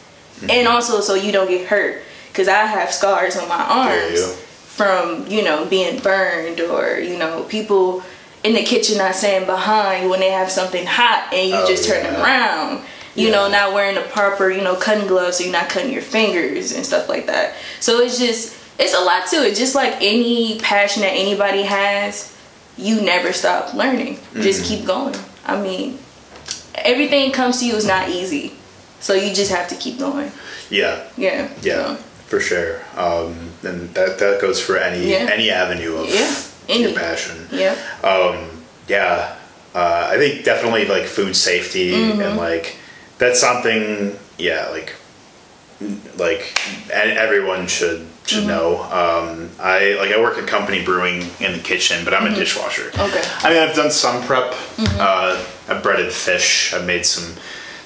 B: and also so you don't get hurt. Because I have scars on my arms
A: you.
B: From you know being burned or you know people in the kitchen not staying behind when they have something hot and you
A: Oh,
B: just turn
A: yeah.
B: around. You
A: Yeah.
B: know not wearing the proper you know cutting gloves so you're not cutting your fingers and stuff like that. So it's just it's a lot to it just like any passion that anybody has you never stop learning. Just
A: Mm-hmm.
B: keep going. I mean everything comes to you is not easy. So you just have to keep going.
A: Yeah.
B: Yeah.
A: Yeah.
B: So.
A: For sure um and that that goes for any
B: Yeah.
A: any avenue of
B: Yeah,
A: your passion
B: yeah
A: Um, yeah, uh, I think definitely like food safety
B: Mm-hmm.
A: and like that's something. Yeah, like like everyone should should
B: Mm-hmm.
A: know. Um, I like I work at company brewing in the kitchen, but I'm a dishwasher.
B: Okay. Mm-hmm.
A: I mean, I've done some prep. Uh, I've breaded fish. I've made some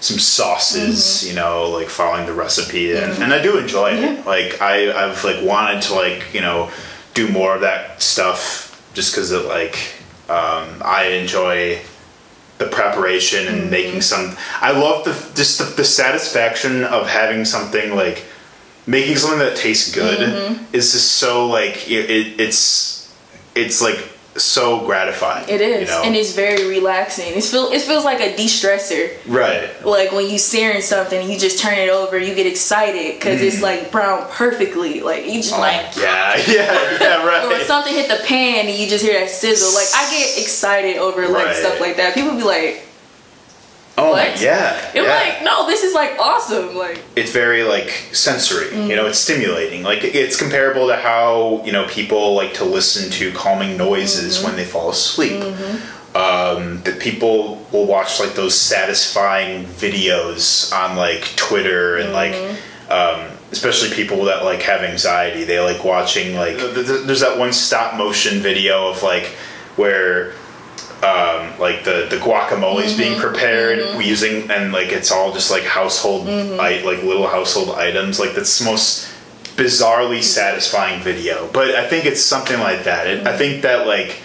A: some sauces.
B: Mm-hmm.
A: You know, like following the recipe, and, and I do enjoy it. Like I I've like wanted to like you know do more of that stuff just because it like um, I enjoy the preparation and making some. I love the just the, the satisfaction of having something like making something that tastes good is just so like it, it, it's it's like so gratifying.
B: It is,
A: you know?
B: and it's very relaxing. It feel it feels like a de-stressor.
A: right.
B: Like when you searing something, you just turn it over, you get excited because it's mm-hmm. like brown perfectly. Like you just oh, like.
A: Yeah, yeah, yeah, right.
B: Or something hit the pan and you just hear that sizzle. Like I get excited over like
A: Right.
B: stuff like that. People be like,
A: Oh
B: What?
A: yeah,
B: "You're
A: yeah.
B: like, no, this is like awesome." Like,
A: it's very like sensory
B: Mm-hmm.
A: you know it's stimulating like it's comparable to how you know people like to listen to calming noises
B: Mm-hmm.
A: when they fall asleep um, that people will watch like those satisfying videos on like twitter and
B: Mm-hmm.
A: like um, especially people that like have anxiety they like watching like th- th- there's that one stop motion video of like where um, like the the guacamole's
B: Mm-hmm.
A: being prepared using and like it's all just like household
B: Mm-hmm.
A: I, like little household items like that's the most bizarrely satisfying video but i think it's something like that it,
B: Mm-hmm.
A: i think that like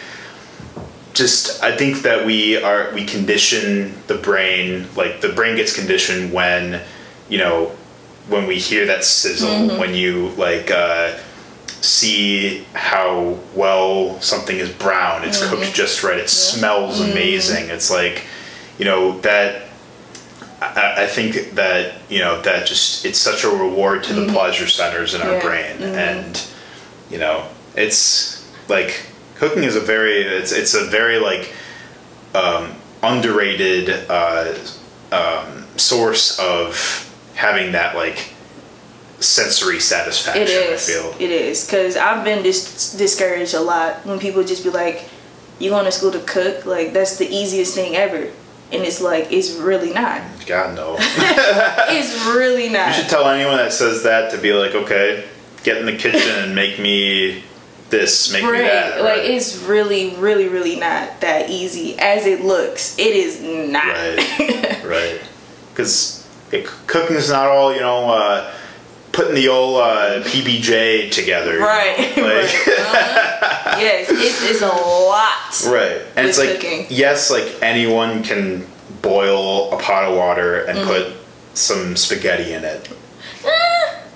A: just i think that we are we condition the brain like the brain gets conditioned when you know when we hear that sizzle
B: Mm-hmm.
A: when you like uh see how well something is brown. It's
B: Mm-hmm.
A: cooked just right. It smells amazing. It's like you know that I, I think that you know that just it's such a reward to the pleasure centers in our
B: Mm-hmm.
A: Brain. And you know it's like cooking is a very it's it's a very like um, underrated uh, um, source of having that like sensory satisfaction
B: it is.
A: I feel
B: It is because I've been dis- discouraged a lot when people just be like, "You going to school to cook? Like that's the easiest thing ever." And it's like it's really not.
A: God no
B: It's really not.
A: you should tell anyone that says that to be like okay get in the kitchen and make me this make me
B: Right.
A: that
B: Like
A: right.
B: it's really, really, really not that easy as it looks. It is not.
A: Right. right because cooking is not all you know uh, putting the old uh, pbj together?
B: Right.
A: like,
B: right. Uh-huh. Yes, it's, it's a lot.
A: right and it's like
B: cooking.
A: yes like anyone can boil a pot of water and
B: Mm-hmm.
A: put some spaghetti in it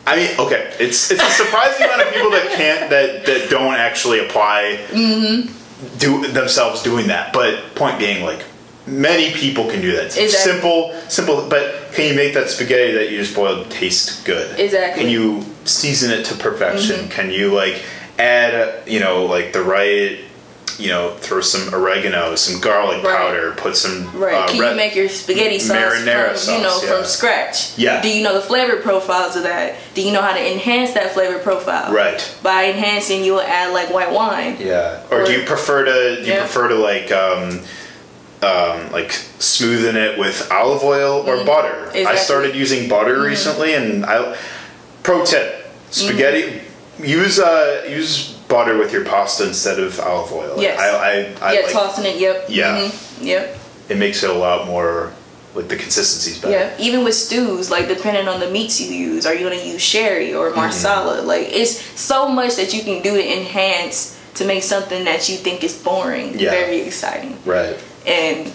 A: I mean, okay, it's it's a surprising amount of people that can't that that don't actually apply
B: Mm-hmm.
A: do themselves doing that. But point being, like many people can do that. It's
B: Exactly.
A: Simple, simple. But can you make that spaghetti that you just boiled taste good?
B: Exactly.
A: Can you season it to perfection?
B: Mm-hmm.
A: Can you like add you know like the right you know throw some oregano, some garlic
B: Right.
A: powder, put some
B: Right.
A: uh,
B: Can you make your spaghetti sauce
A: marinara
B: from, you know,
A: sauce,
B: from scratch?
A: Yeah.
B: Do you know the flavor profiles of that? Do you know how to enhance that flavor profile?
A: right?
B: By enhancing, you will add like white wine.
A: Yeah. Or, do you prefer to do you
B: Yeah.
A: prefer to like um um like smoothen it with olive oil or butter? I
B: Mm-hmm. Exactly. Mm-hmm.
A: started using butter recently and I pro tip, spaghetti
B: Mm-hmm.
A: use uh use butter with your pasta instead of olive oil.
B: Yes.
A: I I, I
B: yeah,
A: like
B: tossing it. Yep.
A: Yeah.
B: Yep.
A: it makes it a lot more like the consistency's better.
B: Yeah. Even with stews, like depending on the meats you use, are you gonna use sherry or
A: Mm-hmm.
B: marsala? Like it's so much that you can do to enhance to make something that you think is boring
A: Yeah.
B: very exciting.
A: Right.
B: And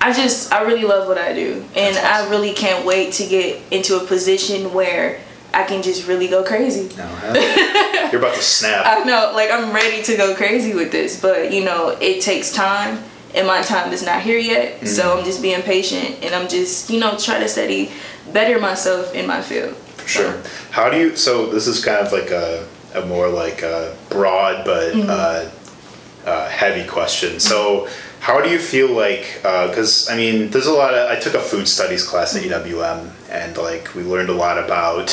B: I just I really love what I do, and
A: awesome.
B: I really can't wait to get into a position where I can just really go crazy.
A: No. You're about to snap.
B: I know, like I'm ready to go crazy with this, but you know, it takes time, and my time is not here yet. So
A: Mm-hmm.
B: I'm just being patient, and I'm just you know trying to study, better myself in my field.
A: For Sure. How do you? So this is kind of like a, a more like a broad but
B: Mm-hmm.
A: uh, uh, heavy question. So how do you feel like? Because I mean, there's a lot of. I took a food studies class at UWM, and like we learned a lot about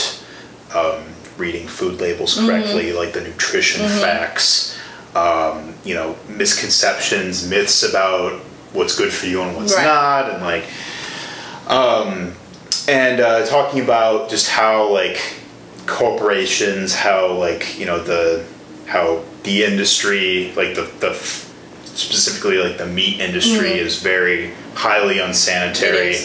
A: um, reading food labels
B: Mm-hmm.
A: correctly, like the nutrition facts. um, you know misconceptions, myths about what's good for you and what's
B: Right.
A: not, and like um, and uh, talking about just how like corporations, how like you know the how the industry, like the the specifically like the meat industry is very highly unsanitary,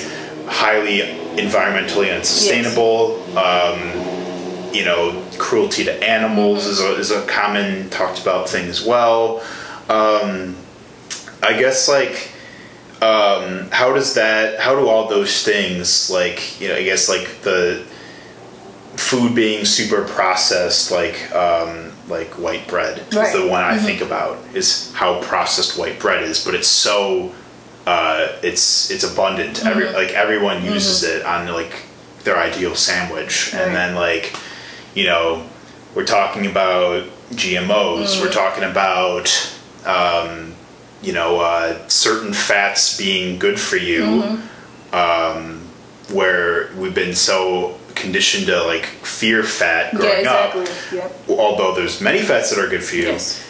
A: highly environmentally unsustainable. Um, you know, cruelty to animals is, a, is a common talked about thing as well. Um, I guess like um, how does that how do all those things like you know I guess like the food being super processed like um, like white bread. Is the one I think about is how processed white bread is but it's so uh, it's it's abundant. Every like everyone uses it on like their ideal sandwich.
B: Right.
A: and then like you know we're talking about GMOs we're talking about um, you know uh, certain fats being good for you. Um, where we've been so conditioned to like fear fat
B: Yeah,
A: growing
B: exactly.
A: up
B: Yep.
A: although there's many fats that are good for you
B: Yes.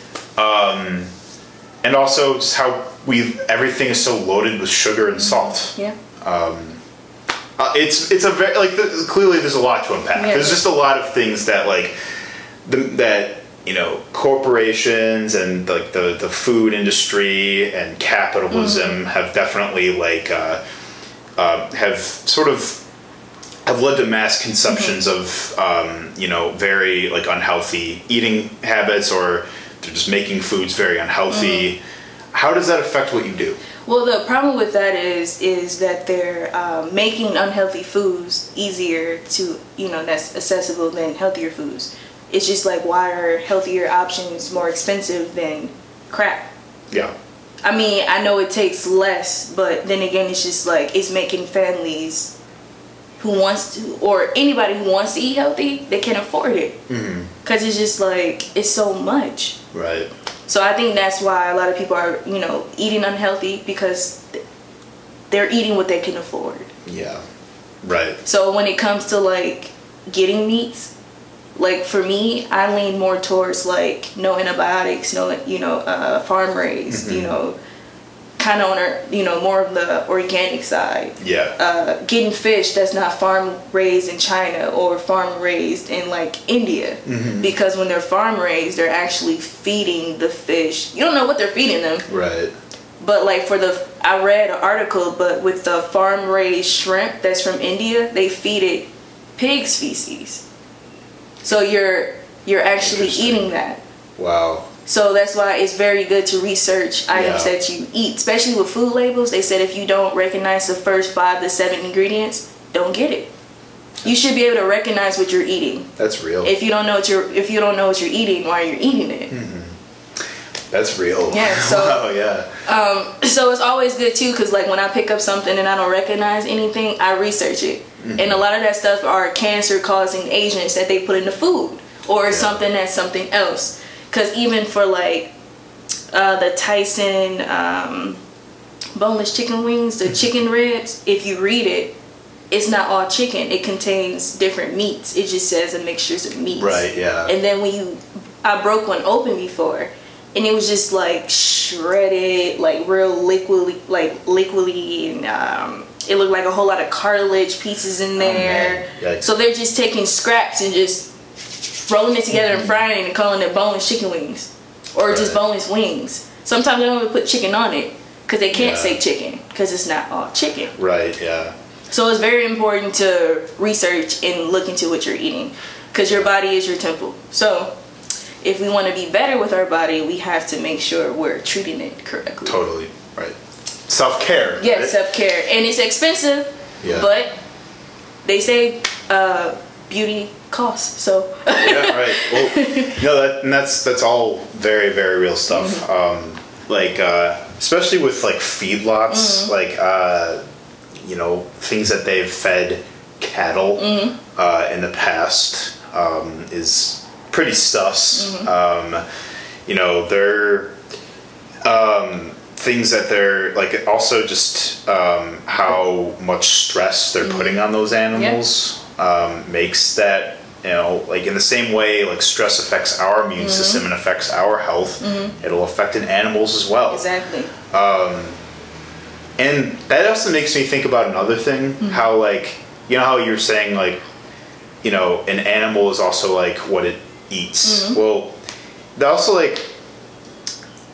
A: and also just how we everything is so loaded with sugar and salt
B: Yeah.
A: uh, it's it's a very like the, clearly there's a lot to unpack.
B: Yeah.
A: There's just a lot of things that like the, that you know corporations and like the the food industry and capitalism
B: Mm-hmm.
A: have definitely like uh, uh, have sort of have led to mass consumptions of um, you know very like unhealthy eating habits or they're just making foods very unhealthy. How does that affect what you do?
B: Well, the problem with that is is that they're um, making unhealthy foods easier to you know that's accessible than healthier foods. It's just like why are healthier options more expensive than crap?
A: Yeah.
B: I mean, I know it takes less, but then again, it's just like it's making families who wants to, or anybody who wants to eat healthy, they can't afford it because it's just like it's so much.
A: Right.
B: So I think that's why a lot of people are, you know, eating unhealthy because they're eating what they can afford.
A: Yeah. Right.
B: So when it comes to like getting meats, like for me, I lean more towards like no antibiotics, no, you know, uh, farm raised, you know, kind of on a, you know, more of the organic side.
A: Yeah.
B: Uh, getting fish that's not farm raised in China or farm raised in like India, because when they're farm raised, they're actually feeding the fish. You don't know what they're feeding them,
A: right.
B: but like for the I read an article, but with the farm raised shrimp that's from India, they feed it pig's feces. So you're you're actually eating that.
A: Wow.
B: So that's why it's very good to research items
A: Yeah.
B: that you eat, especially with food labels. They said if you don't recognize the first five to seven ingredients, don't get it. You should be able to recognize what you're eating.
A: That's real.
B: If you don't know what you're if you don't know what you're eating, why you're eating it. Mm-hmm.
A: That's real.
B: Yeah, so-
A: wow. Yeah.
B: Um, so it's always good too, cause like when I pick up something and I don't recognize anything, I research it, mm-hmm. and a lot of that stuff are cancer-causing agents that they put in the food, or
A: Yeah.
B: something that's something else. Cause even for like uh, the Tyson um, boneless chicken wings, the chicken ribs, if you read it, it's not all chicken. It contains different meats. It just says a mixtures of meats.
A: Right. Yeah.
B: And then when you, I broke one open before, and it was just like shredded, like real liquidy, like liquidy, and um, it looked like a whole lot of cartilage pieces in there.
A: Oh,
B: so they're just taking scraps and just rolling it together and frying it and calling it boneless chicken wings, or just
A: Right.
B: boneless wings. Sometimes they don't even put chicken on it because they can't
A: Yeah.
B: say chicken because it's not all chicken.
A: right. Yeah.
B: So it's very important to research and look into what you're eating because your body is your temple. So if we want to be better with our body, we have to make sure we're treating it correctly.
A: Totally. Right. Self care.
B: Yeah, self care. And it's expensive,
A: Yeah.
B: but they say uh, beauty costs. So
A: yeah, right. Well, no, that and that's that's all very very real stuff. Um, like uh, especially with like feedlots, like uh, you know things that they've fed cattle uh, in the past um, is pretty sus. Um, you know they're um, things that they're like also just um, how much stress they're putting on those animals um, makes that you know, like in the same way, like stress affects our immune mm-hmm. system and affects our health, mm-hmm. it'll affect in animals as well.
B: Exactly.
A: Um, and that also makes me think about another thing, mm-hmm. how like you know how you're saying like, you know, an animal is also like what it eats. Well, that also like,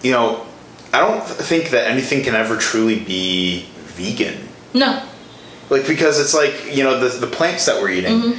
A: you know, I don't think that anything can ever truly be vegan.
B: No.
A: Like because it's like you know the the plants that we're eating,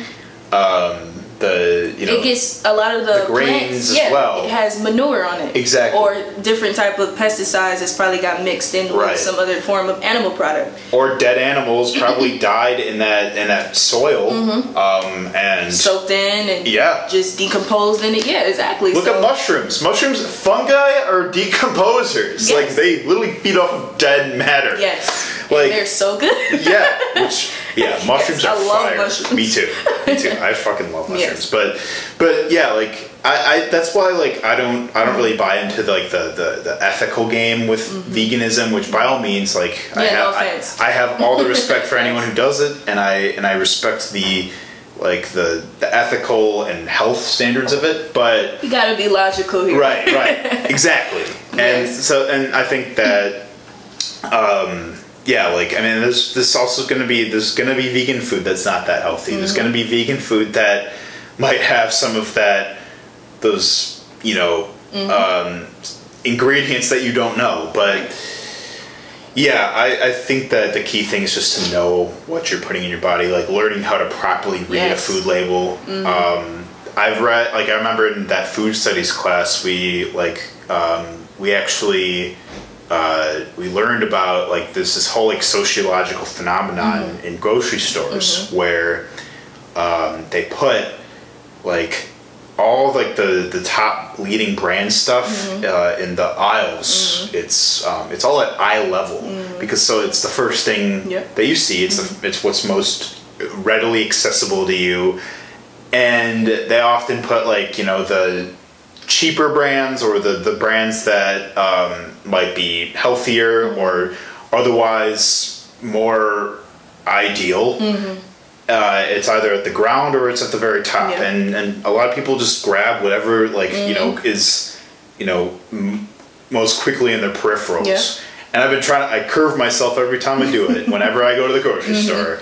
A: um, the you know
B: it gets a lot of the,
A: the grains
B: plants,
A: as
B: yeah,
A: well.
B: It has manure on it,
A: Exactly.
B: or different type of pesticides that's probably got mixed in
A: Right.
B: with some other form of animal product.
A: or dead animals probably died in that in that soil, um, and
B: soaked in and
A: Yeah.
B: just decomposed in it. Yeah, exactly.
A: Look
B: so,
A: at mushrooms. Mushrooms, fungi are decomposers.
B: Yes.
A: Like they literally feed off of dead matter.
B: Yes,
A: Like-
B: they're so good.
A: yeah, which yeah, mushrooms
B: Yes,
A: are
B: I love
A: fire.
B: mushrooms.
A: Me too. Me too. I fucking love mushrooms.
B: Yes.
A: But but yeah, like I, I that's why like I don't I don't really buy into like the the, the ethical game with veganism, which by all means like I
B: Yeah, no
A: have I. I have all the respect for anyone who does it and I and I respect the like the the ethical and health standards of it, but
B: you gotta be logical here.
A: right right exactly and
B: Yes.
A: so and i think that um yeah like i mean there's this also going to be there's going to be vegan food that's not that healthy. There's going to be vegan food that might have some of that those you know um ingredients that you don't know but yeah I, I think that the key thing is just to know what you're putting in your body like learning how to properly read
B: Yes.
A: a food label. Um, i've read like i remember in that food studies class we like um, we actually uh, we learned about like this this whole like sociological phenomenon in grocery stores where um, they put like all like the the top leading brand stuff uh, in the aisles. It's um, it's all at eye level because so it's the first thing
B: Yep.
A: that you see. It's the, it's what's most readily accessible to you, and they often put like you know the cheaper brands or the the brands that um, might be healthier or otherwise more ideal uh, it's either at the ground or it's at the very top,
B: Yeah.
A: and and a lot of people just grab whatever like you know
B: Mm-hmm.
A: is you know m- most quickly in their peripherals.
B: Yeah.
A: And I've been trying to I curve myself every time I do it. Whenever I go to the grocery
B: Mm-hmm.
A: store,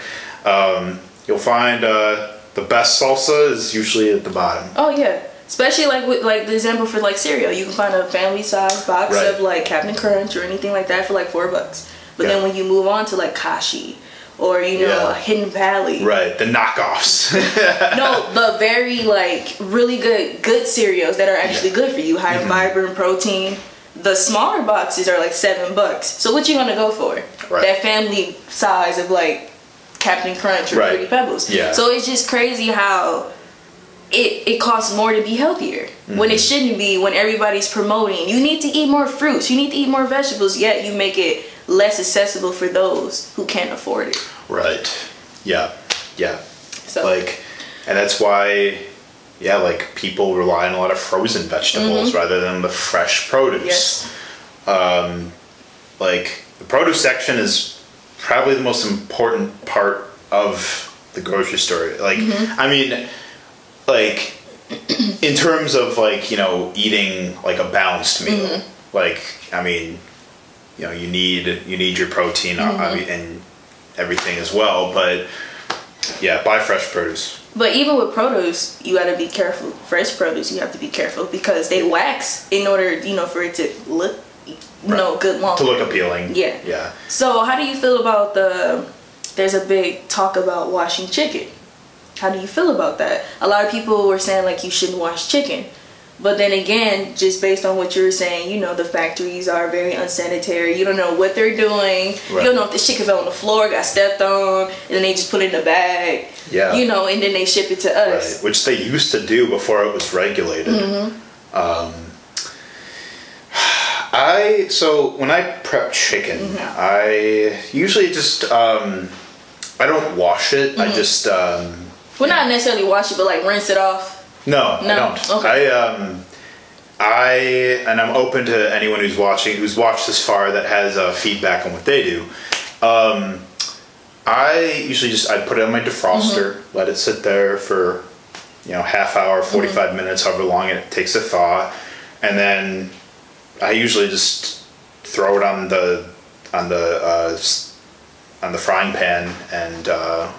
A: um, you'll find uh, the best salsa is usually at the bottom.
B: Oh yeah. Especially like with like the example for like cereal, you can find a family size box
A: Right.
B: of like Captain Crunch or anything like that for like four bucks. But
A: Yeah.
B: then when you move on to like Kashi or you know
A: Yeah.
B: Hidden Valley,
A: Right, the knockoffs.
B: no, the very like really good good cereals that are actually good for you,
A: Mm-hmm.
B: high fiber and protein. The smaller boxes are like seven bucks. So what you gonna go for?
A: Right.
B: That family size of like Captain Crunch or
A: Right.
B: Fruity Pebbles.
A: Yeah.
B: So it's just crazy how it it costs more to be healthier when
A: Mm-hmm.
B: it shouldn't be. When everybody's promoting, you need to eat more fruits, you need to eat more vegetables. Yet you make it less accessible for those who can't afford it.
A: right. Yeah. Yeah.
B: So
A: like and that's why yeah like people rely on a lot of frozen vegetables rather than the fresh produce
B: yes, um,
A: like the produce section is probably the most important part of the grocery store like i mean like in terms of like you know eating like a balanced meal like i mean you know you need you need your protein uh, I mean, and everything as well but yeah buy fresh produce
B: But even with produce, you gotta be careful. Fresh produce, you have to be careful because they wax in order, you know, for it to look, you know, good long.
A: to look appealing
B: Yeah.
A: yeah
B: So how do you feel about the? There's a big talk about washing chicken. How do you feel about that? A lot of people were saying like you shouldn't wash chicken, but then again, just based on what you were saying, you know the factories are very unsanitary. You don't know what they're doing. You don't know if the chicken fell on the floor, got stepped on, and then they just put it in a bag.
A: Yeah.
B: You know, and then they ship it to us.
A: Right, which they used to do before it was regulated.
B: Mm-hmm.
A: Um, I so when I prep chicken,
B: Mm-hmm.
A: I usually just um, I don't wash it.
B: Mm-hmm.
A: I just um,
B: Well, not necessarily wash it, but like rinse it off.
A: no, I
B: No?
A: don't.
B: Okay.
A: I um, I and I'm open to anyone who's watching who's watched this far that has uh, feedback on what they do. Um, I usually just I put it on my defroster,
B: Mm-hmm.
A: let it sit there for you know half hour, 45 minutes, however long it takes to thaw, and then I usually just throw it on the on the uh, on the frying pan and uh,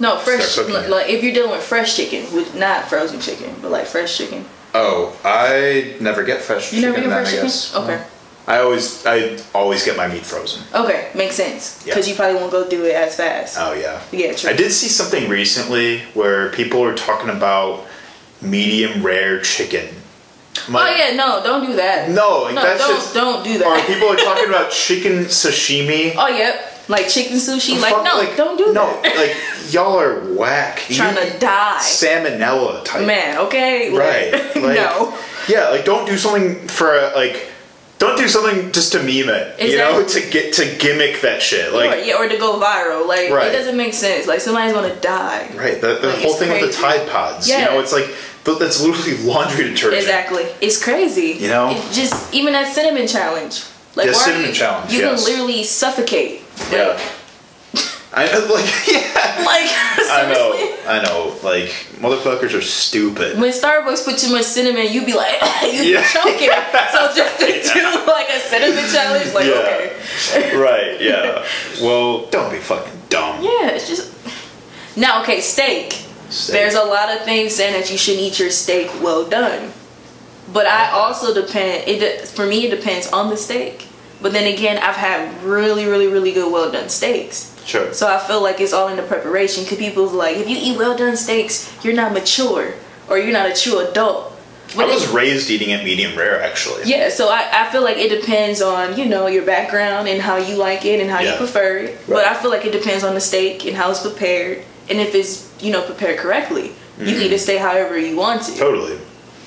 B: No, fresh. Like if you're dealing with fresh chicken, with not frozen chicken, but like fresh chicken.
A: oh, I never get fresh
B: You
A: chicken.
B: never get fresh chicken. Okay.
A: I always I always get my meat frozen.
B: Okay, makes sense.
A: Yeah.
B: Because you probably won't go through it as fast.
A: Oh yeah.
B: Yeah, true.
A: I did see something recently where people were talking about medium rare chicken. I'm
B: oh yeah, no, don't do that.
A: No,
B: no,
A: that's
B: don't
A: just
B: don't do that.
A: Or people are talking about chicken sashimi.
B: oh yep, like chicken sushi. Like no, like, don't do
A: no,
B: that.
A: No, like y'all are whack.
B: Trying
A: You-
B: to die,
A: salmonella type.
B: man. Okay,
A: Right.
B: Like, no.
A: Yeah, like don't do something for a, like don't do something just to meme it. You know, to get to gimmick that shit.
B: or,
A: Like
B: yeah, or to go viral. Like
A: Right.
B: it doesn't make sense. Like somebody's gonna die.
A: right, the, the
B: Like,
A: whole thing with the. Tide Pods.
B: Yeah.
A: You know, it's like that's literally laundry detergent.
B: Exactly. It's crazy.
A: You know?
B: It just even that cinnamon challenge. Like
A: The cinnamon
B: you,
A: challenge,
B: You
A: yes.
B: can literally suffocate.
A: Yeah. I like yeah.
B: Like
A: I know. I know. Like motherfuckers are stupid.
B: When Starbucks put too much cinnamon, you'd be like, you
A: Yeah.
B: be choking. So just to do like a cinnamon challenge, like
A: Yeah.
B: okay.
A: right? Yeah. Well, don't be fucking dumb.
B: Yeah, it's just now okay. Steak.
A: Steak.
B: There's a lot of things saying that you shouldn't eat your steak well done, but I uh-huh. also depend. It for me it depends on the steak. But then again, I've had really, really, really good well done steaks.
A: Sure.
B: So I feel like it's all in the preparation. Cause people's like, if you eat well done steaks, you're not mature or you're not a true adult.
A: I was
B: it-
A: raised eating it medium rare, actually.
B: yeah, so I, I feel like it depends on, you know, your background and how you like it and how you prefer it. But I feel like it depends on the steak and how it's prepared and if it's, you know, prepared correctly. You
A: Mm-hmm.
B: can eat a steak however you want to.
A: Totally.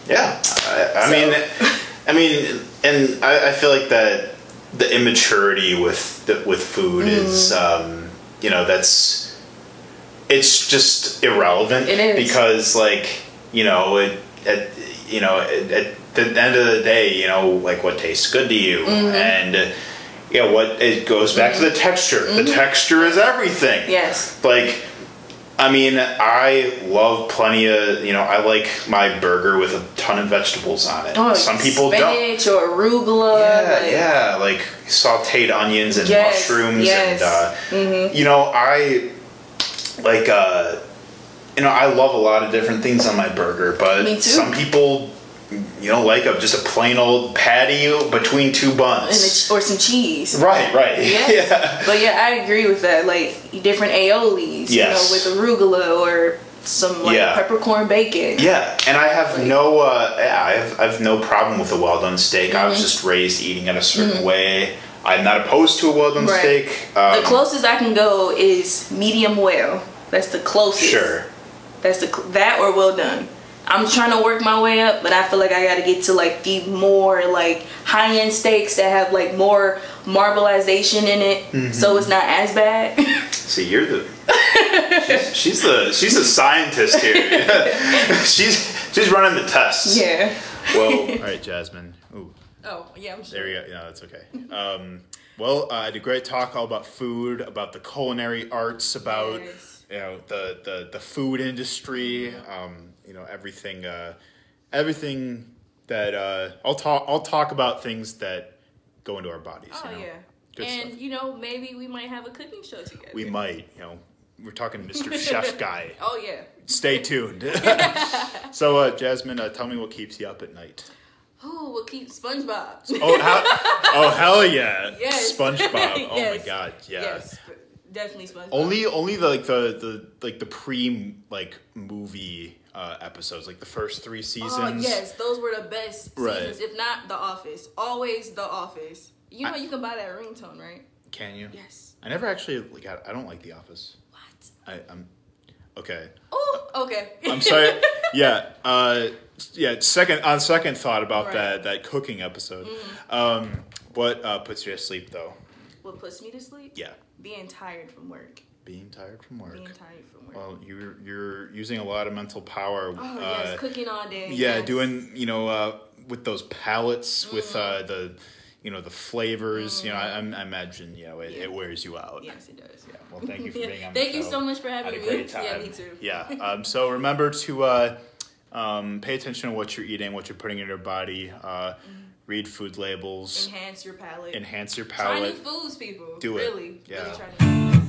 A: Yeah. I, I
B: So-
A: mean, I mean, and I, I feel like that the immaturity with the, with food
B: Mm-hmm.
A: is, um, you know, that's it's just irrelevant.
B: It is.
A: because, like, you know, it, at you know, at, at the end of the day, you know, like what tastes good to you,
B: Mm-hmm.
A: and uh, yeah, what it goes back to the texture. The texture is everything.
B: Mm-hmm. Yes.
A: Like, I mean, I love plenty of, you know, I like my burger with a ton of vegetables on it.
B: Oh,
A: Some people don't.
B: spinach or arugula.
A: Yeah,
B: like-
A: yeah, like sauteed onions and
B: Yes,
A: mushrooms
B: yes.
A: and uh, you know, I like uh you know, I love a lot of different things on my burger, but some people you know like a just a plain old patio between two
B: And
A: buns.
B: or some cheese.
A: Right, right.
B: Yes.
A: Yeah.
B: But yeah, I agree with that. Like different aiolis,
A: Yes.
B: you know, with arugula or some like
A: Yeah.
B: peppercorn bacon.
A: Yeah, and I have
B: Like-
A: no, uh, yeah, I have, I have no problem with a well done steak. I was
B: Mm-hmm.
A: just raised eating it a certain way. I'm not opposed to a well done
B: Right.
A: steak. Um,
B: the closest I can go is medium well. That's the closest.
A: Sure.
B: That's the that or well done. I'm trying to work my way up, but I feel like I got to get to like the more like high end steaks that have like more marbleization in it,
A: Mm-hmm.
B: so it's not as bad.
A: See, you're the. she's, she's the she's a scientist here. she's she's running the tests.
B: yeah.
A: Well, all right, Jasmine. Ooh,
B: Oh yeah, I'm sure.
A: there we go. Yeah, that's okay. Um, well, uh, I had a great talk all about food, about the culinary arts, about
B: Yes.
A: You know the the the food industry. Um, you know everything, uh, everything that uh, I'll talk. I'll talk about things that go into our bodies.
B: Oh
A: you know?
B: yeah.
A: Good
B: and
A: stuff.
B: you know maybe we might have a cooking show together.
A: We might, you know, we're talking Mr. Chef Guy.
B: Oh yeah.
A: Stay tuned. so, uh, Jasmine, uh, tell me what keeps you up at night.
B: Oh, what keeps SpongeBob.
A: Oh, how, oh hell yeah!
B: Yes.
A: SpongeBob. Oh my god, yeah.
B: Yes, definitely SpongeBob.
A: Only, only the like the the like the pre like movie uh, episodes, like the first three seasons.
B: Oh yes, those were the best
A: Right.
B: seasons, if not The Office. Always The Office. You know you can buy that ringtone, right?
A: Can you?
B: Yes.
A: I never actually like. I, I don't like The Office.
B: What?
A: I, I'm okay.
B: Oh, okay.
A: I'm sorry. yeah. Uh, yeah. Second on second thought about
B: Right.
A: that that cooking episode. Um, what uh, puts you to sleep though?
B: what puts me to sleep?
A: Yeah.
B: Being tired from work.
A: Being tired from work.
B: Being tired from work.
A: Well, you're you're using a lot of mental power.
B: oh
A: uh,
B: yes, cooking all day.
A: yeah,
B: yes.
A: doing you know uh, with those palates with
B: Mm-hmm.
A: uh, the you know the flavors. You know, I, I imagine you know it,
B: Yeah.
A: it wears you out.
B: Yes, it does.
A: Yeah. Well, thank you for being on.
B: Thank you so much for having me.
A: great time.
B: Yeah, me too.
A: Yeah. Um, so remember to uh, um, pay attention to what you're eating, what you're putting in your body. Uh, Read food labels.
B: Enhance your palate.
A: Enhance your
B: Try new
A: palate.
B: foods, people.
A: Do it.
B: really,
A: Yeah.
B: Really try new foods.